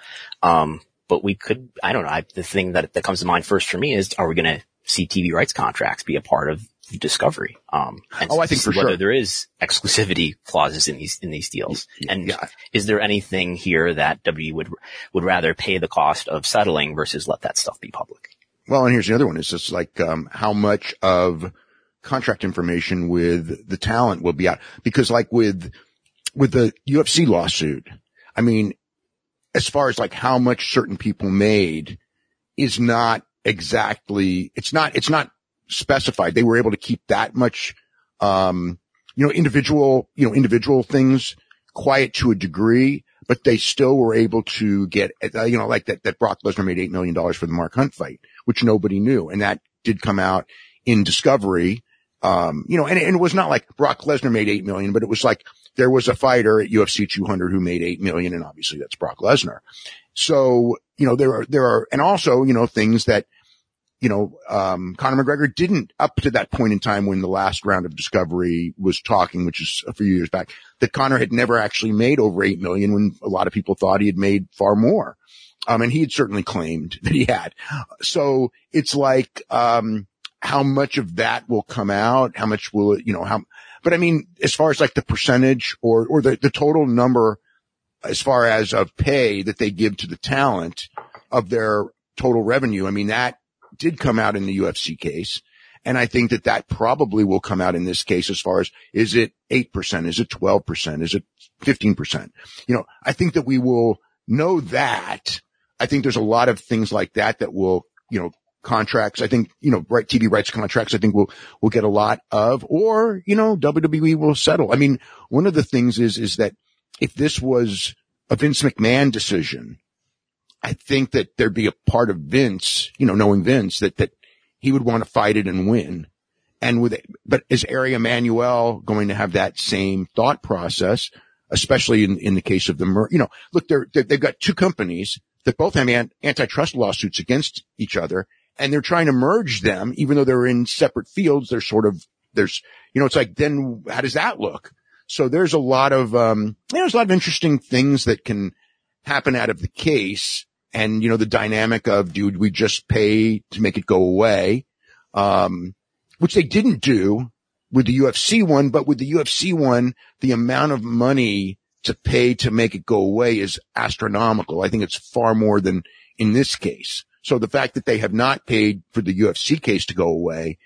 Um, but we could, I don't know. I, the thing that, that comes to mind first for me is, are we going to see TV rights contracts be a part of discovery. Um, oh, I think for whether sure. there is exclusivity clauses in these, in these deals. And yeah. is there anything here that W would, would rather pay the cost of settling versus let that stuff be public? Well, and here's the other one. Is just like, um, how much of contract information with the talent will be out. Because like with, with the UFC lawsuit, I mean, as far as like how much certain people made is not exactly, it's not, it's not specified. They were able to keep that much, um, you know, individual, you know, individual things quiet to a degree, but they still were able to get, uh, you know, like that, that Brock Lesnar made $8 million for the Mark Hunt fight, which nobody knew. And that did come out in discovery. Um, you know, and, and it was not like Brock Lesnar made 8 million, but it was like there was a fighter at UFC 200 who made 8 million. And obviously that's Brock Lesnar. So, you know, there are, there are, and also, you know, things that, you know, um, Conor McGregor didn't up to that point in time when the last round of discovery was talking, which is a few years back, that Conor had never actually made over 8 million when a lot of people thought he had made far more. Um, and he had certainly claimed that he had. So it's like, um, how much of that will come out? How much will it, you know, how, but I mean, as far as like the percentage or, or the, the total number as far as of pay that they give to the talent of their total revenue, I mean, that did come out in the UFC case. And I think that that probably will come out in this case as far as is it 8%? Is it 12%? Is it 15%? You know, I think that we will know that. I think there's a lot of things like that that will, you know, contracts. I think, you know, right TV rights contracts, I think we'll, we'll get a lot of, or, you know, WWE will settle. I mean, one of the things is, is that if this was a Vince McMahon decision, I think that there'd be a part of Vince, you know, knowing Vince that, that he would want to fight it and win. And with, but is Ari Emanuel going to have that same thought process, especially in, in the case of the, Mer- you know, look, they're, they've got two companies that both have antitrust lawsuits against each other and they're trying to merge them, even though they're in separate fields. They're sort of, there's, you know, it's like, then how does that look? So there's a lot of, um, there's a lot of interesting things that can happen out of the case and, you know, the dynamic of do we just pay to make it go away? Um, which they didn't do with the UFC one, but with the UFC one, the amount of money to pay to make it go away is astronomical. I think it's far more than in this case. So the fact that they have not paid for the UFC case to go away,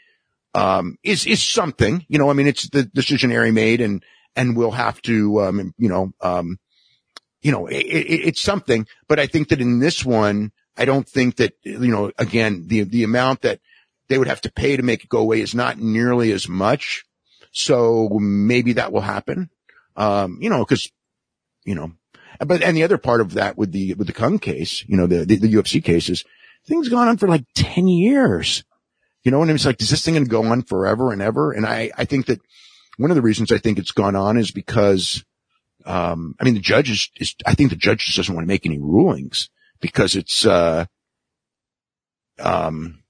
um, is, is something, you know, I mean, it's the decision Ari made and, and we'll have to, um, you know, um, you know, it, it, it's something, but I think that in this one, I don't think that, you know, again, the, the amount that they would have to pay to make it go away is not nearly as much. So maybe that will happen. Um, you know, cause, you know, but, and the other part of that with the, with the Cung case, you know, the, the, the UFC cases, things gone on for like 10 years. You know, and it's like, is this thing going to go on forever and ever? And I, I think that one of the reasons I think it's gone on is because um, I mean, the judge is, is, I think the judge just doesn't want to make any rulings because it's, uh, um,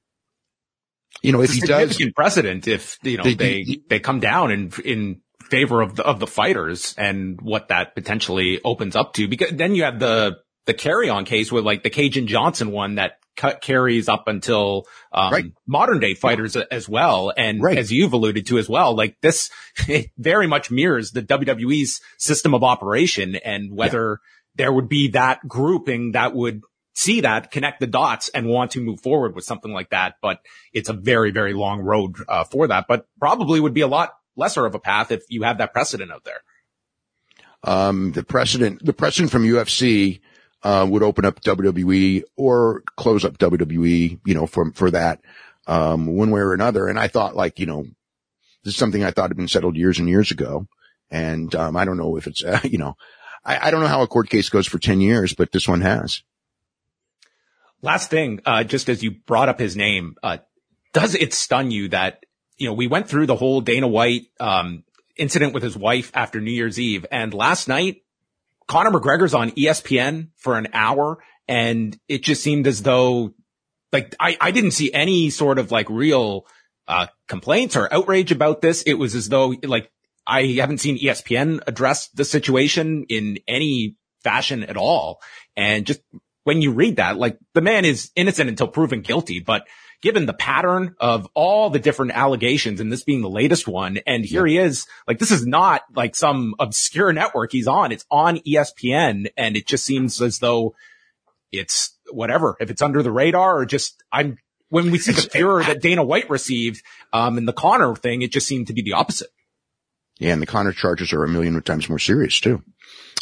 you know, if he does precedent, if, you know, they, they, they come down in, in favor of the, of the fighters and what that potentially opens up to, because then you have the, the carry on case with like the Kajan Johnson one that cut carries up until um, right. modern day fighters as well. And right. as you've alluded to as well, like this *laughs* very much mirrors the WWE's system of operation and whether yeah. there would be that grouping that would see that, connect the dots and want to move forward with something like that. But it's a very, very long road uh, for that, but probably would be a lot lesser of a path if you have that precedent out there. Um, the precedent, the precedent from UFC uh, would open up WWE or close up WWE, you know, for, for that, um, one way or another. And I thought like, you know, this is something I thought had been settled years and years ago. And, um, I don't know if it's, *laughs* uh, you know, I, I don't know how a court case goes for 10 years, but this one has. Last thing, uh, just as you brought up his name, uh, does it stun you that, you know, we went through the whole Dana White, um, incident with his wife after New Year's Eve and last night Conor McGregor's on ESPN for an hour and it just seemed as though like I, I didn't see any sort of like real uh, complaints or outrage about this. It was as though like I haven't seen ESPN address the situation in any fashion at all. And just when you read that, like the man is innocent until proven guilty, but given the pattern of all the different allegations and this being the latest one. And here yeah. he is, like, this is not like some obscure network he's on. It's on ESPN. And it just seems as though it's whatever, if it's under the radar or just, I'm, when we see the *laughs* furor that Dana White received, um, and the Conor thing, it just seemed to be the opposite. Yeah. And the Conor charges are a million times more serious too.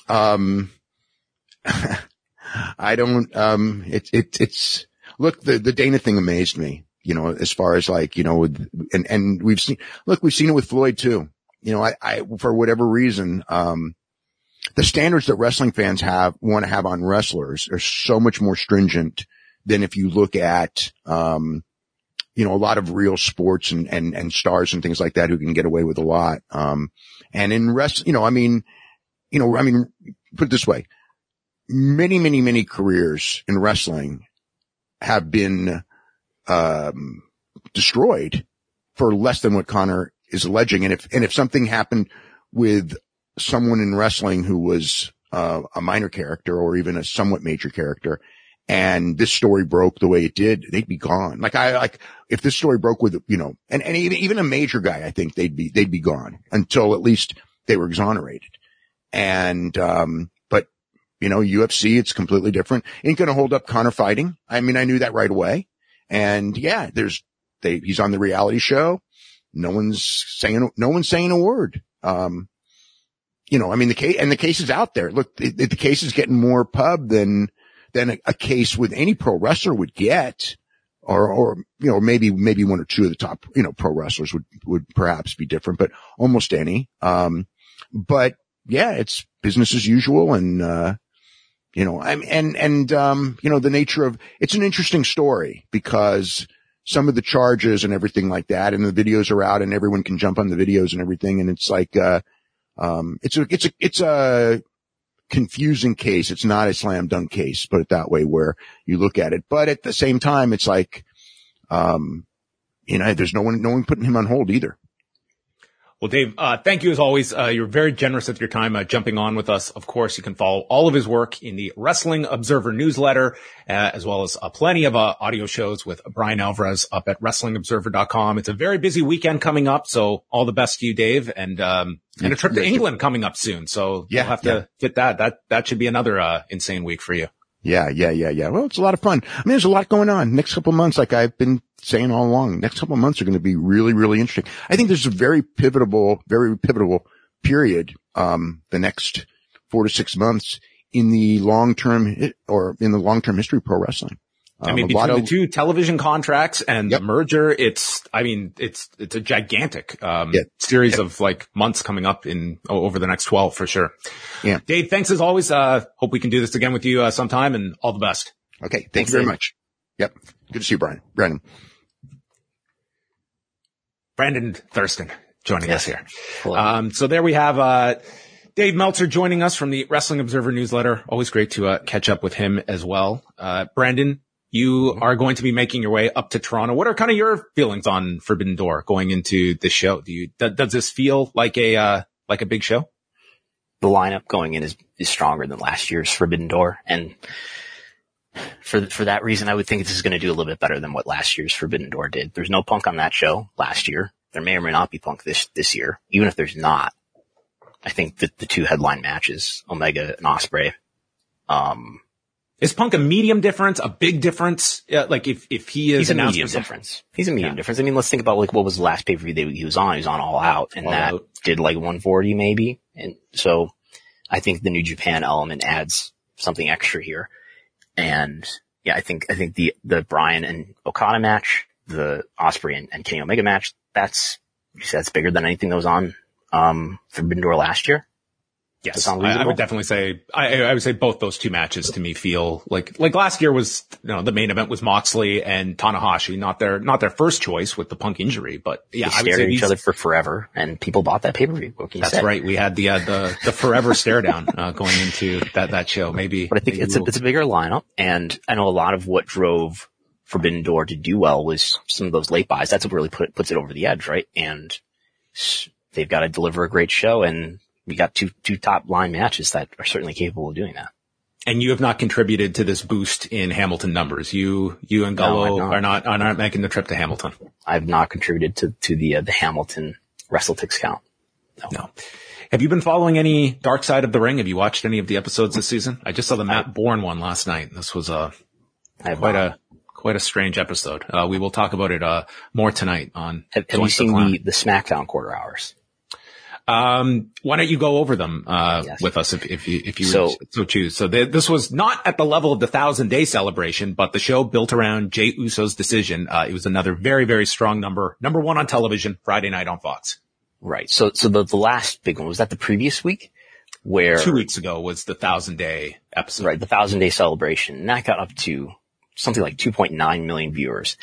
Um, *laughs* I don't, um, it, it, it's, look, the, the Dana thing amazed me, you know, as far as like, you know, and, and we've seen, look, we've seen it with Floyd too. You know, I, I, for whatever reason, um, the standards that wrestling fans have, want to have on wrestlers are so much more stringent than if you look at, um, you know, a lot of real sports and, and, and stars and things like that who can get away with a lot. Um, and in rest, you know, I mean, you know, I mean, put it this way, many, many, many careers in wrestling have been, um, destroyed for less than what Conor is alleging. And if, and if something happened with someone in wrestling who was, uh, a minor character or even a somewhat major character and this story broke the way it did, they'd be gone. Like I, like if this story broke with, you know, and, and even, even a major guy, I think they'd be, they'd be gone until at least they were exonerated. And, um, you know, UFC, it's completely different. Ain't going to hold up Conor fighting. I mean, I knew that right away. And yeah, there's, they, he's on the reality show. No one's saying, no one's saying a word. Um, you know, I mean, the case, and the case is out there. Look, the, the case is getting more pub than, than a, a, case with any pro wrestler would get. Or, or, you know, maybe, maybe one or two of the top, you know, pro wrestlers would, would perhaps be different, but almost any. Um, but yeah, it's business as usual. And, uh, you know, I'm, and, and, um, you know, the nature of, it's an interesting story because some of the charges and everything like that and the videos are out and everyone can jump on the videos and everything. And it's like, uh, um, it's a, it's a, it's a confusing case. It's not a slam dunk case, put it that way, where you look at it. But at the same time, it's like, um, you know, there's no one, no one putting him on hold either. Well, Dave, uh, thank you as always. Uh, you're very generous with your time uh, jumping on with us. Of course, you can follow all of his work in the Wrestling Observer newsletter, uh, as well as uh, plenty of uh, audio shows with Bryan Alvarez up at WrestlingObserver.com. It's a very busy weekend coming up, so all the best to you, Dave, and um, and a trip to England coming up soon. So yeah, you'll have to yeah. fit that. That that should be another insane week for you. Yeah, yeah, yeah, yeah. Well, it's a lot of fun. I mean, there's a lot going on. Next couple months, like I've been saying all along, next couple of months are going to be really, really interesting. I think there's a very pivotal, very pivotal period, um, the next four to six months in the long term or in the long term history of pro wrestling. Um, I mean, between of, the two television contracts and yep. the merger, it's, I mean, it's, it's a gigantic, um, yeah. series yeah. of like months coming up in oh, over the next 12 for sure. Yeah. Dave, thanks as always. Uh, hope we can do this again with you, uh, sometime and all the best. Okay. Thank thanks, you very much. Yep. Good to see you, Brian. Brandon. Brandon Thurston joining yes. us here. Um, so there we have, uh, Dave Meltzer joining us from the Wrestling Observer newsletter. Always great to uh, catch up with him as well. Uh, Brandon, you mm-hmm. are going to be making your way up to Toronto. What are kind of your feelings on Forbidden Door going into the show? Do you, th- does this feel like a, uh, like a big show? The lineup going in is, is stronger than last year's Forbidden Door. And for, for that reason, I would think this is going to do a little bit better than what last year's Forbidden Door did. There's no punk on that show last year. There may or may not be punk this, this year. Even if there's not, I think that the two headline matches, Omega and Ospreay. um, is Punk a medium difference, a big difference? Uh, like if, if he is He's a medium difference. He's a medium yeah. difference. I mean, let's think about like what was the last pay per view that he was on? He was on All Out and all that out. did like 140 maybe. And so I think the New Japan element adds something extra here. And yeah, I think, I think the, the Bryan and Okada match, the Ospreay and, and Kenny Omega match, that's, that's bigger than anything that was on, um, Forbidden Door last year. Yes, I, I, would definitely say I, I, would say both those two matches to me feel like like last year was you know the main event was Moxley and Tanahashi, not their not their first choice with the Punk injury, but yeah, they I would say at each other for forever, and people bought that pay per view. That's say? right. We had the uh, the the forever *laughs* stare down uh, going into that that show. Maybe, but I think it's a, it's a bigger lineup, and I know a lot of what drove Forbidden Door to do well was some of those late buys. That's what really put puts it over the edge, right? And they've got to deliver a great show, and we got two two top line matches that are certainly capable of doing that. And you have not contributed to this boost in Hamilton numbers. You you and Gullo no, are not are not making the trip to Hamilton. I've not contributed to to the uh, the Hamilton WrestleTix count. No. no. Have you been following any Dark Side of the Ring? Have you watched any of the episodes this season? I just saw the Matt Borne one last night. This was a quite a quite a strange episode. Uh, we will talk about it uh, more tonight on. Have, have you seen the, the SmackDown quarter hours? Um, why don't you go over them, uh, yes. with us if, if you, if you so, so choose. So this was not at the level of the thousand day celebration, but the show built around Jey Uso's decision. Uh, it was another very, very strong number, number one on television Friday night on Fox. Right. So, so the, the last big one was that the previous week where two weeks ago was the thousand day episode. Right. The thousand day celebration. And that got up to something like 2.9 million viewers.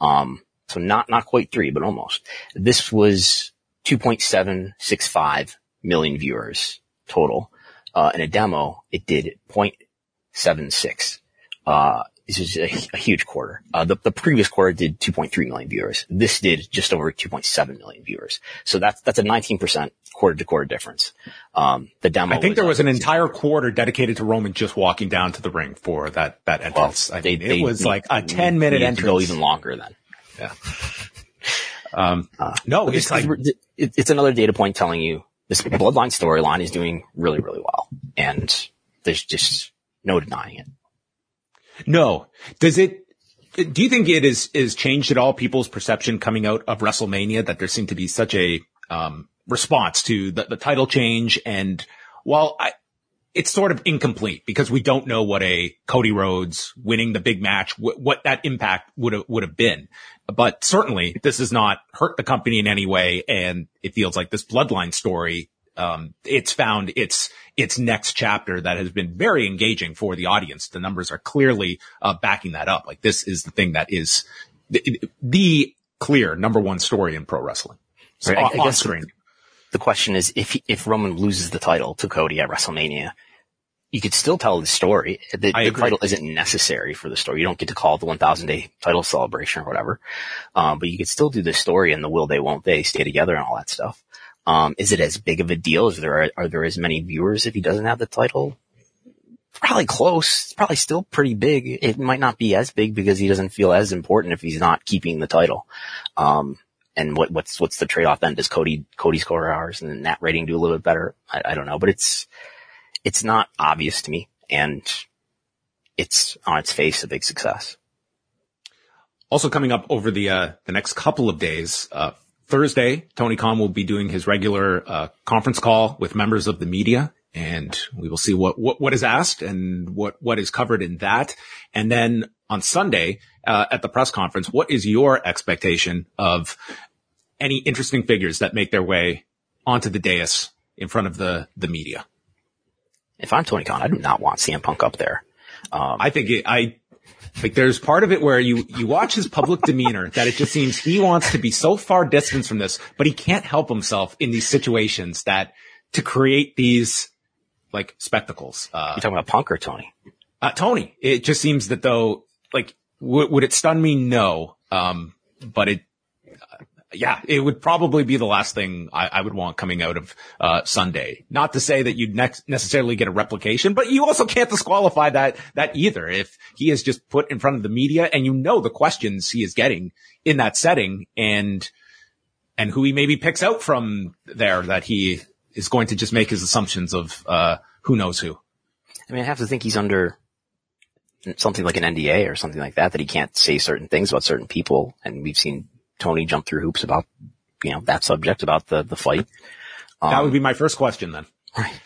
Um, so not, not quite three, but almost. This was 2.765 million viewers total. Uh, in a demo, it did 0.76. Uh, is a, a huge quarter. Uh, the, the previous quarter did 2.3 million viewers. This did just over 2.7 million viewers. So that's, that's a 19% quarter to quarter difference. Um, the demo. I think there was an entire quarter dedicated to Roman just walking down to the ring for that, that entrance. Well, I mean, they, it was like a 10 minute entrance. To go even longer then. Yeah. Um, uh, no, it's like, it's another data point telling you this bloodline storyline is doing really, really well. And there's just no denying it. No. Does it, do you think it is, is changed at all people's perception coming out of WrestleMania that there seemed to be such a, um, response to the, the title change? And while I, it's sort of incomplete because we don't know what a Cody Rhodes winning the big match, wh- what that impact would have, would have been. But certainly this has not hurt the company in any way. And it feels like this bloodline story, um, it's found its, its next chapter that has been very engaging for the audience. The numbers are clearly, uh, backing that up. Like this is the thing that is the, the clear number one story in pro wrestling. So right, on, I, guess screen. The question is if, if Roman loses the title to Cody at WrestleMania, you could still tell the story. The, the title isn't necessary for the story. You don't get to call it the 1000 day title celebration or whatever. Um, but you could still do the story and the will they, won't they stay together and all that stuff. Um, is it as big of a deal? Is there, are there as many viewers if he doesn't have the title? Probably close. It's probably still pretty big. It might not be as big because he doesn't feel as important if he's not keeping the title. Um, and what, what's, what's the trade off then? Does Cody, Cody score hours and then that rating do a little bit better? I, I don't know, but it's, it's not obvious to me and it's on its face a big success. Also coming up over the, uh, the next couple of days, uh, Thursday, Tony Khan will be doing his regular, uh, conference call with members of the media and we will see what, what, what is asked and what, what is covered in that. And then on Sunday, uh, at the press conference, what is your expectation of any interesting figures that make their way onto the dais in front of the, the media? If I'm Tony Khan, I do not want CM Punk up there. Um, I think it, I, like there's part of it where you, you watch his public demeanor that it just seems he wants to be so far distanced from this, but he can't help himself in these situations that to create these like spectacles. Uh, you talking about Punk or Tony? Uh, Tony. It just seems that though, like, w- would it stun me? No. Um, but it, yeah, it would probably be the last thing I, I would want coming out of uh, Sunday. Not to say that you'd ne- necessarily get a replication, but you also can't disqualify that that either. If he is just put in front of the media and you know the questions he is getting in that setting, and and who he maybe picks out from there, that he is going to just make his assumptions of uh, who knows who. I mean, I have to think he's under something like an NDA or something like that, that he can't say certain things about certain people. And we've seen Tony jump through hoops about, you know, that subject about the, the fight. Um, that would be my first question then. Right. *laughs*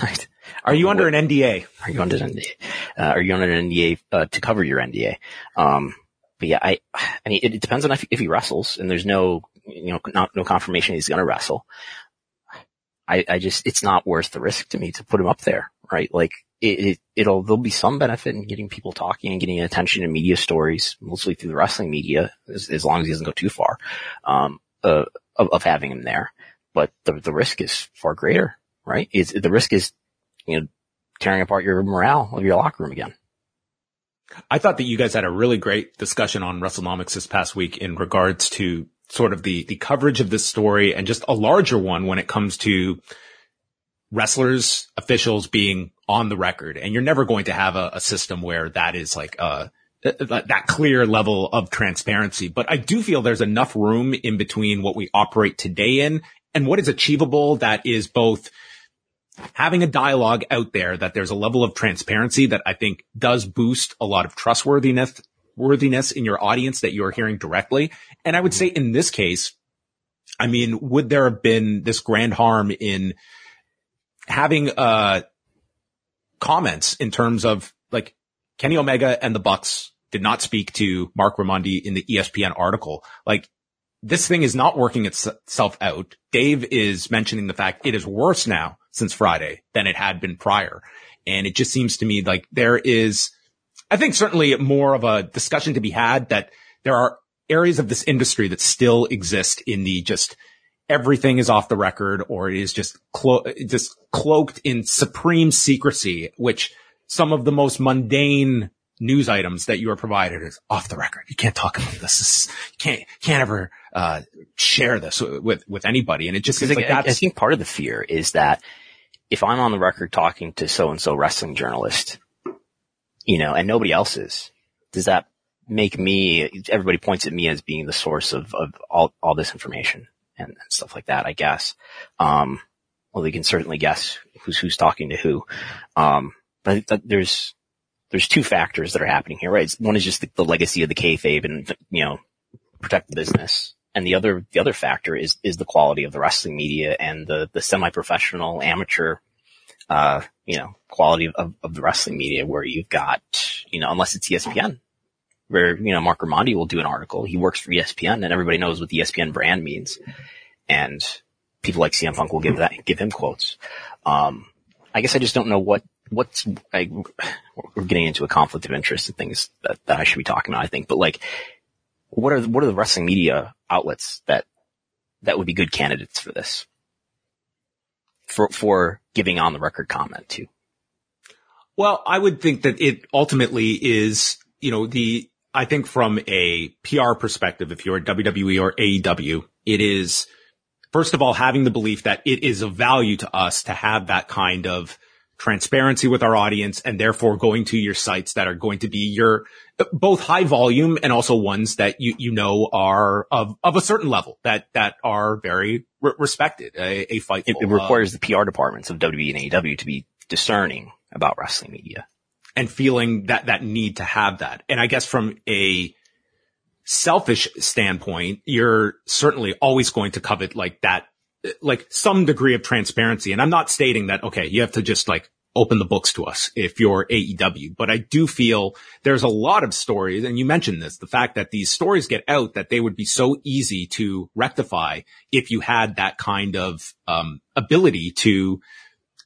Right. Are you under an NDA? Are you under an NDA? Uh, are you under an NDA, uh, to cover your NDA? Um, but yeah, I, I mean, it, it depends on if, if, he wrestles and there's no, you know, not, no confirmation he's going to wrestle. I, I just, it's not worth the risk to me to put him up there, right? Like, it, it, will there'll be some benefit in getting people talking and getting attention in media stories, mostly through the wrestling media, as, as long as he doesn't go too far, um, uh, of, of having him there. But the, the risk is far greater, right? Is the risk is, you know, tearing apart your morale of your locker room again. I thought that you guys had a really great discussion on WrestleNomics this past week in regards to sort of the, the coverage of this story and just a larger one when it comes to wrestlers, officials being on the record. And you're never going to have a, a system where that is like, uh, that, that clear level of transparency. But I do feel there's enough room in between what we operate today in and what is achievable that is both having a dialogue out there that there's a level of transparency that I think does boost a lot of trustworthiness worthiness in your audience that you're hearing directly. And I would say in this case, I mean, would there have been this grand harm in having, uh, comments in terms of like Kenny Omega and the Bucks did not speak to Marc Raimondi in the ESPN article. Like this thing is not working itself out. Dave is mentioning the fact it is worse now since Friday than it had been prior. And it just seems to me like there is, I think certainly more of a discussion to be had that there are areas of this industry that still exist in the just everything is off the record or it is just clo- just cloaked in supreme secrecy, which some of the most mundane news items that you are provided is off the record. You can't talk about this. this you can't, can't ever, uh, share this with, with anybody. And it just seems like I, I think part of the fear is that if I'm on the record talking to so and so wrestling journalist, you know, and nobody else is, does that make me, everybody points at me as being the source of, of all, all this information and, and stuff like that, I guess. Um, well, they can certainly guess who's, who's talking to who. Um, but there's, there's two factors that are happening here, right? One is just the, the legacy of the kayfabe and, you know, protect the business. And the other, the other factor is, is the quality of the wrestling media and the, the semi-professional amateur, uh, you know, quality of, of the wrestling media where you've got, you know, unless it's ESPN, where, you know, Marc Raimondi will do an article. He works for ESPN and everybody knows what the ESPN brand means. And people like CM Punk will give that, give him quotes. Um, I guess I just don't know what, what's, I, we're getting into a conflict of interest and things that, that I should be talking about, I think, but like, what are, what are the wrestling media outlets that, that would be good candidates for this? For, for giving on the record comment to? Well, I would think that it ultimately is, you know, the, I think from a PR perspective, if you're at WWE or AEW, it is, first of all, having the belief that it is of value to us to have that kind of transparency with our audience and therefore going to your sites that are going to be your both high volume and also ones that you, you know are of, of a certain level that, that are very re- respected, a, a fight. It, it, requires uh, the PR departments of WWE and AEW to be discerning about wrestling media and feeling that, that need to have that. And I guess from a selfish standpoint, you're certainly always going to covet like that, like some degree of transparency. And I'm not stating that, okay, you have to just like open the books to us if you're AEW. But I do feel there's a lot of stories, and you mentioned this, the fact that these stories get out that they would be so easy to rectify if you had that kind of um, ability to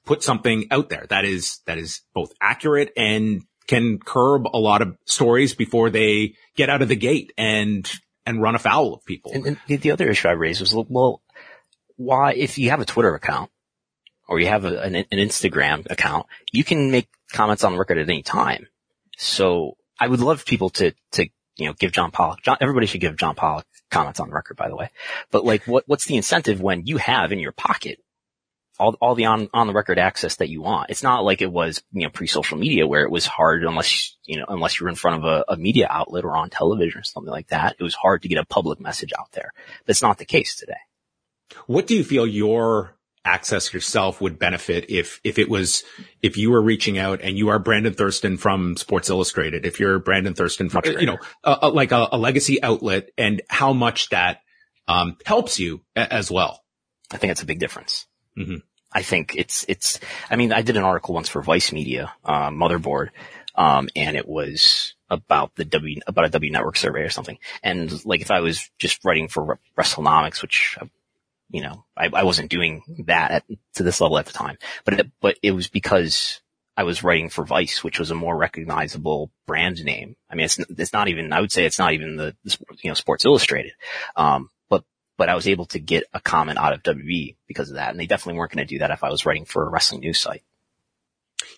put something out there that is, that is both accurate and can curb a lot of stories before they get out of the gate and, and run afoul of people. And, and the other issue I raised was, well, why, if you have a Twitter account or you have a, an, an Instagram account, you can make comments on the record at any time. So I would love people to, to, you know, give John Pollock, John, everybody should give John Pollock comments on the record, by the way. But like, what, what's the incentive when you have in your pocket all, all the on, on the record access that you want. It's not like it was, you know, pre-social media where it was hard unless, you know, unless you're in front of a, a, media outlet or on television or something like that. It was hard to get a public message out there. That's not the case today. What do you feel your access yourself would benefit if, if it was, if you were reaching out and you are Brandon Thurston from Sports Illustrated, if you're Brandon Thurston from, you know, a, a, like a, a, legacy outlet and how much that, um, helps you a, as well? I think it's a big difference. Mm-hmm. I think it's, it's, I mean, I did an article once for Vice Media, uh, Motherboard, um, and it was about the W, about a W network survey or something. And like, if I was just writing for WrestleNomics, which, you know, I, I wasn't doing that at, to this level at the time, but it, but it was because I was writing for Vice, which was a more recognizable brand name. I mean, it's, it's not even, I would say it's not even the, the you know, Sports Illustrated. Um, but I was able to get a comment out of WWE because of that. And they definitely weren't going to do that if I was writing for a wrestling news site.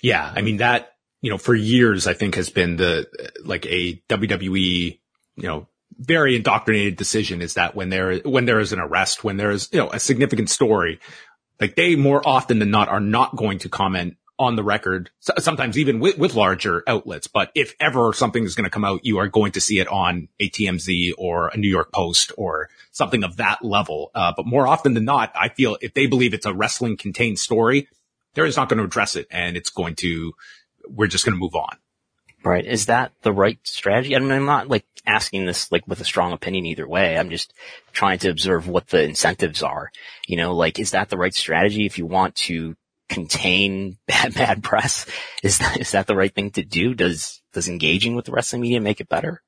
Yeah. I mean, that, you know, for years, I think has been the, like a WWE, you know, very indoctrinated decision is that when there, when there is an arrest, when there is, you know, a significant story, like they more often than not are not going to comment on the record, sometimes even with, with larger outlets. But if ever something is going to come out, you are going to see it on a TMZ or a New York Post or something of that level. Uh, but more often than not, I feel if they believe it's a wrestling contained story, they're just not going to address it and it's going to, we're just going to move on. Right. Is that the right strategy? I mean, I'm not like asking this like with a strong opinion either way. I'm just trying to observe what the incentives are. You know, like, is that the right strategy if you want to contain *laughs* bad, bad press? Is that, is that the right thing to do? Does, does engaging with the wrestling media make it better?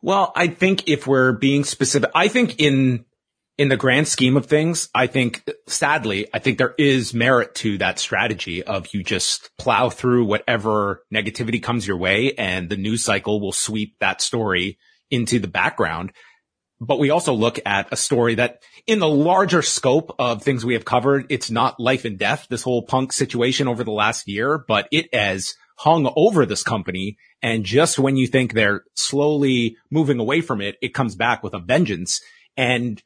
Well, I think if we're being specific, I think in, in the grand scheme of things, I think sadly, I think there is merit to that strategy of you just plow through whatever negativity comes your way and the news cycle will sweep that story into the background but we also look at a story that in the larger scope of things we have covered, it's not life and death, this whole punk situation over the last year, but it has hung over this company. And just when you think they're slowly moving away from it, it comes back with a vengeance. And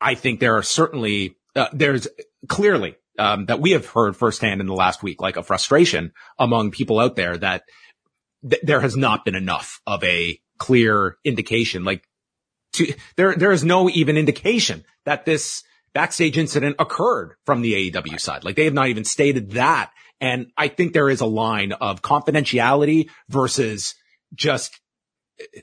I think there are certainly, uh, there's clearly, um, that we have heard firsthand in the last week, like a frustration among people out there that th- there has not been enough of a clear indication. Like to, there, there is no even indication that this backstage incident occurred from the AEW side. Like they have not even stated that. And I think there is a line of confidentiality versus just eh,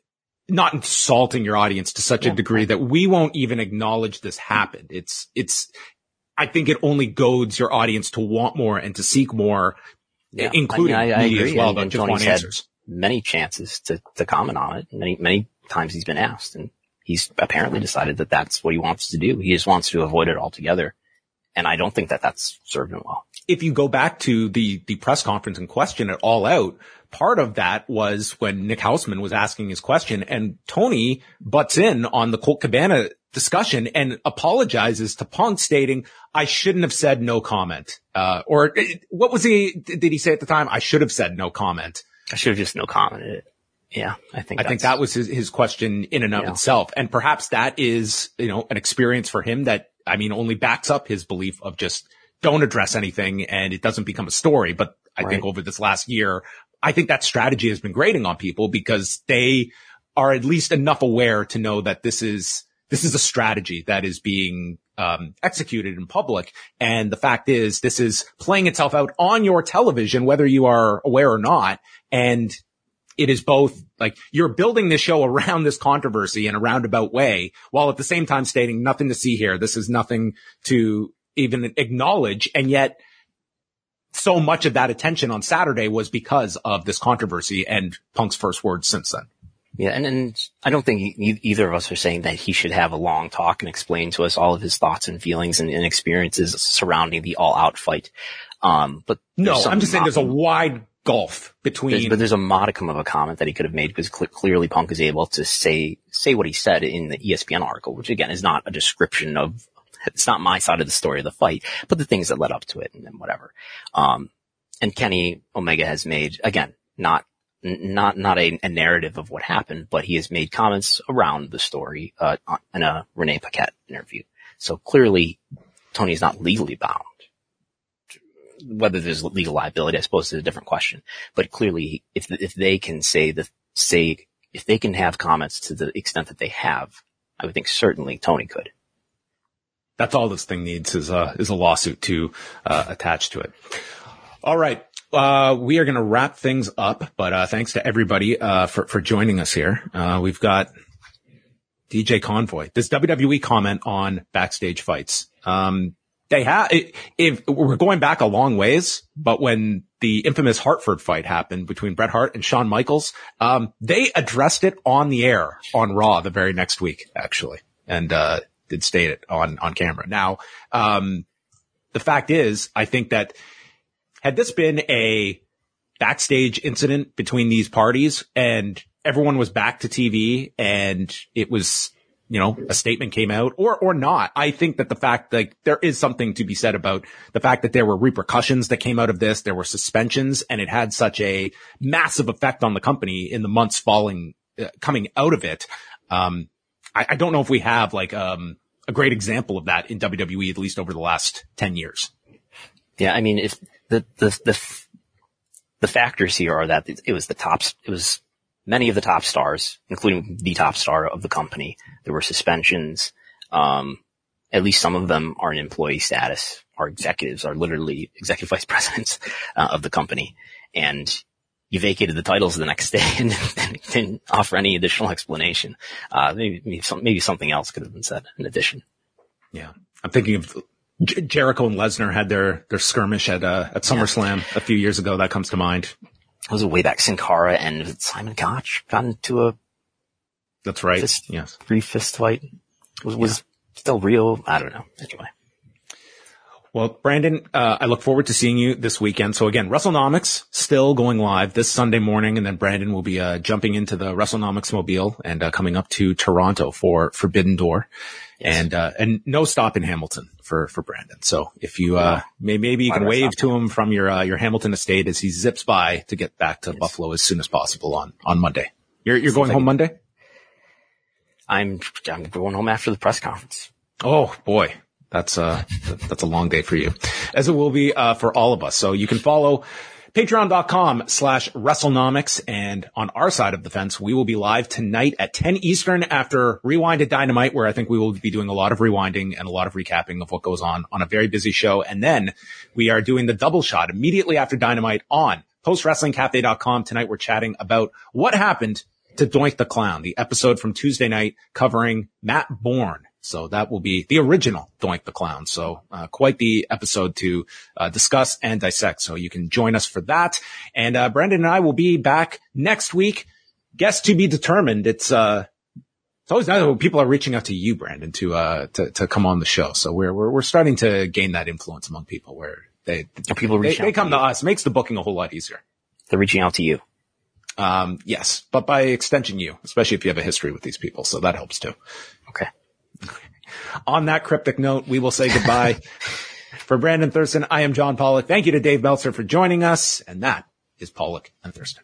not insulting your audience to such a degree that we won't even acknowledge this happened. It's, it's, I think it only goads your audience to want more and to seek more, eh, yeah. including I mean, I, I me as well. And, just want answers. Many chances to, to comment on it. Many, many times he's been asked and he's apparently decided that that's what he wants to do. He just wants to avoid it altogether. And I don't think that that's served him well. If you go back to the, the press conference in question at All Out, part of that was when Nick Hausman was asking his question and Tony butts in on the Colt Cabana discussion and apologizes to Punk stating, I shouldn't have said no comment. Uh, or what was he, did he say at the time? I should have said no comment. I should have just no commented. Yeah, I think I think that was his, his question in and of yeah. itself. And perhaps that is, you know, an experience for him that, I mean, only backs up his belief of just don't address anything and it doesn't become a story. But I right. think over this last year, I think that strategy has been grating on people because they are at least enough aware to know that this is, this is a strategy that is being um, executed in public. And the fact is, this is playing itself out on your television, whether you are aware or not. And it is both like you're building this show around this controversy in a roundabout way while at the same time stating nothing to see here. This is nothing to even acknowledge. And yet so much of that attention on Saturday was because of this controversy and Punk's first words since then. Yeah, and, and I don't think e- either of us are saying that he should have a long talk and explain to us all of his thoughts and feelings and, and experiences surrounding the all out fight. Um, but no, I'm just saying there's a wide gulf between. There's, but there's a modicum of a comment that he could have made because cl- clearly Punk is able to say say what he said in the ESPN article, which again is not a description of. It's not my side of the story of the fight, but the things that led up to it and, and whatever. Um, and Kenny Omega has made again not not not a, a, narrative of what happened, but he has made comments around the story uh, in a Renee Paquette interview. So clearly, Tony is not legally bound whether there's legal liability, I suppose is a different question. But clearly, if if they can say the say if they can have comments to the extent that they have, I would think certainly Tony could. That's all this thing needs is a is a lawsuit to uh, attach to it. All right. Uh, we are going to wrap things up, but, uh, thanks to everybody, uh, for, for joining us here. Uh, we've got DJ Convoy. Does WWE comment on backstage fights? Um, they have, if we're going back a long ways, but when the infamous Hartford fight happened between Bret Hart and Shawn Michaels, um, they addressed it on the air on Raw the very next week, actually, and, uh, did state it on, on camera. Now, um, the fact is, I think that had this been a backstage incident between these parties and everyone was back to TV and it was you know, a statement came out or, or not. I think that the fact like there is something to be said about the fact that there were repercussions that came out of this. There were suspensions and it had such a massive effect on the company in the months following, uh, coming out of it. Um, I, I, don't know if we have like, um, a great example of that in WWE, at least over the last 10 years. Yeah. I mean, if the, the, the, the factors here are that it was the tops, it was many of the top stars, including the top star of the company. There were suspensions. Um, at least some of them are in employee status. Our executives are literally executive vice *laughs* presidents uh, of the company. And you vacated the titles the next day *laughs* and didn't offer any additional explanation. Uh, maybe, maybe, some, maybe something else could have been said in addition. Yeah. I'm thinking of Jericho and Lesnar had their, their skirmish at, uh, at SummerSlam yeah. a few years ago. That comes to mind was it way back Sin Cara and Simon Gotch got into a. That's right. Fist, yes. Brief fist fight. Was, was yeah. still real. I don't know. Anyway. Well, Brandon, uh, I look forward to seeing you this weekend. So again, WrestleNomics still going live this Sunday morning, and then Brandon will be uh, jumping into the WrestleNomics mobile and uh, coming up to Toronto for Forbidden Door, yes. and uh, and no stop in Hamilton for for Brandon. So if you uh may, maybe you can wave to him from your uh, your Hamilton estate as he zips by to get back to yes. Buffalo as soon as possible on on Monday. You're you're going home Monday. I'm I'm going home after the press conference. Oh boy, that's uh that's a long day for you, as it will be uh, for all of us. So you can follow Patreon.com slash WrestleNomics. And on our side of the fence, we will be live tonight at 10 Eastern after Rewind at Dynamite, where I think we will be doing a lot of rewinding and a lot of recapping of what goes on on a very busy show. And then we are doing the double shot immediately after Dynamite on postwrestlingcafe.com. Tonight we're chatting about what happened to Doink the Clown, the episode from Tuesday night covering Matt Borne so that will be the original Doink the Clown. So uh, quite the episode to uh, discuss and dissect. So you can join us for that. And uh, Brandon and I will be back next week. Guest to be determined. It's uh, it's always nice when people are reaching out to you, Brandon, to uh to to come on the show. So we're we're we're starting to gain that influence among people where they are people they, they come to, to us. Makes the booking a whole lot easier. They're reaching out to you. Um, yes, but by extension, you, especially if you have a history with these people. So that helps too. Okay. On that cryptic note, we will say goodbye. *laughs* for Brandon Thurston, I am John Pollock. Thank you to Dave Meltzer for joining us. And that is Pollock and Thurston.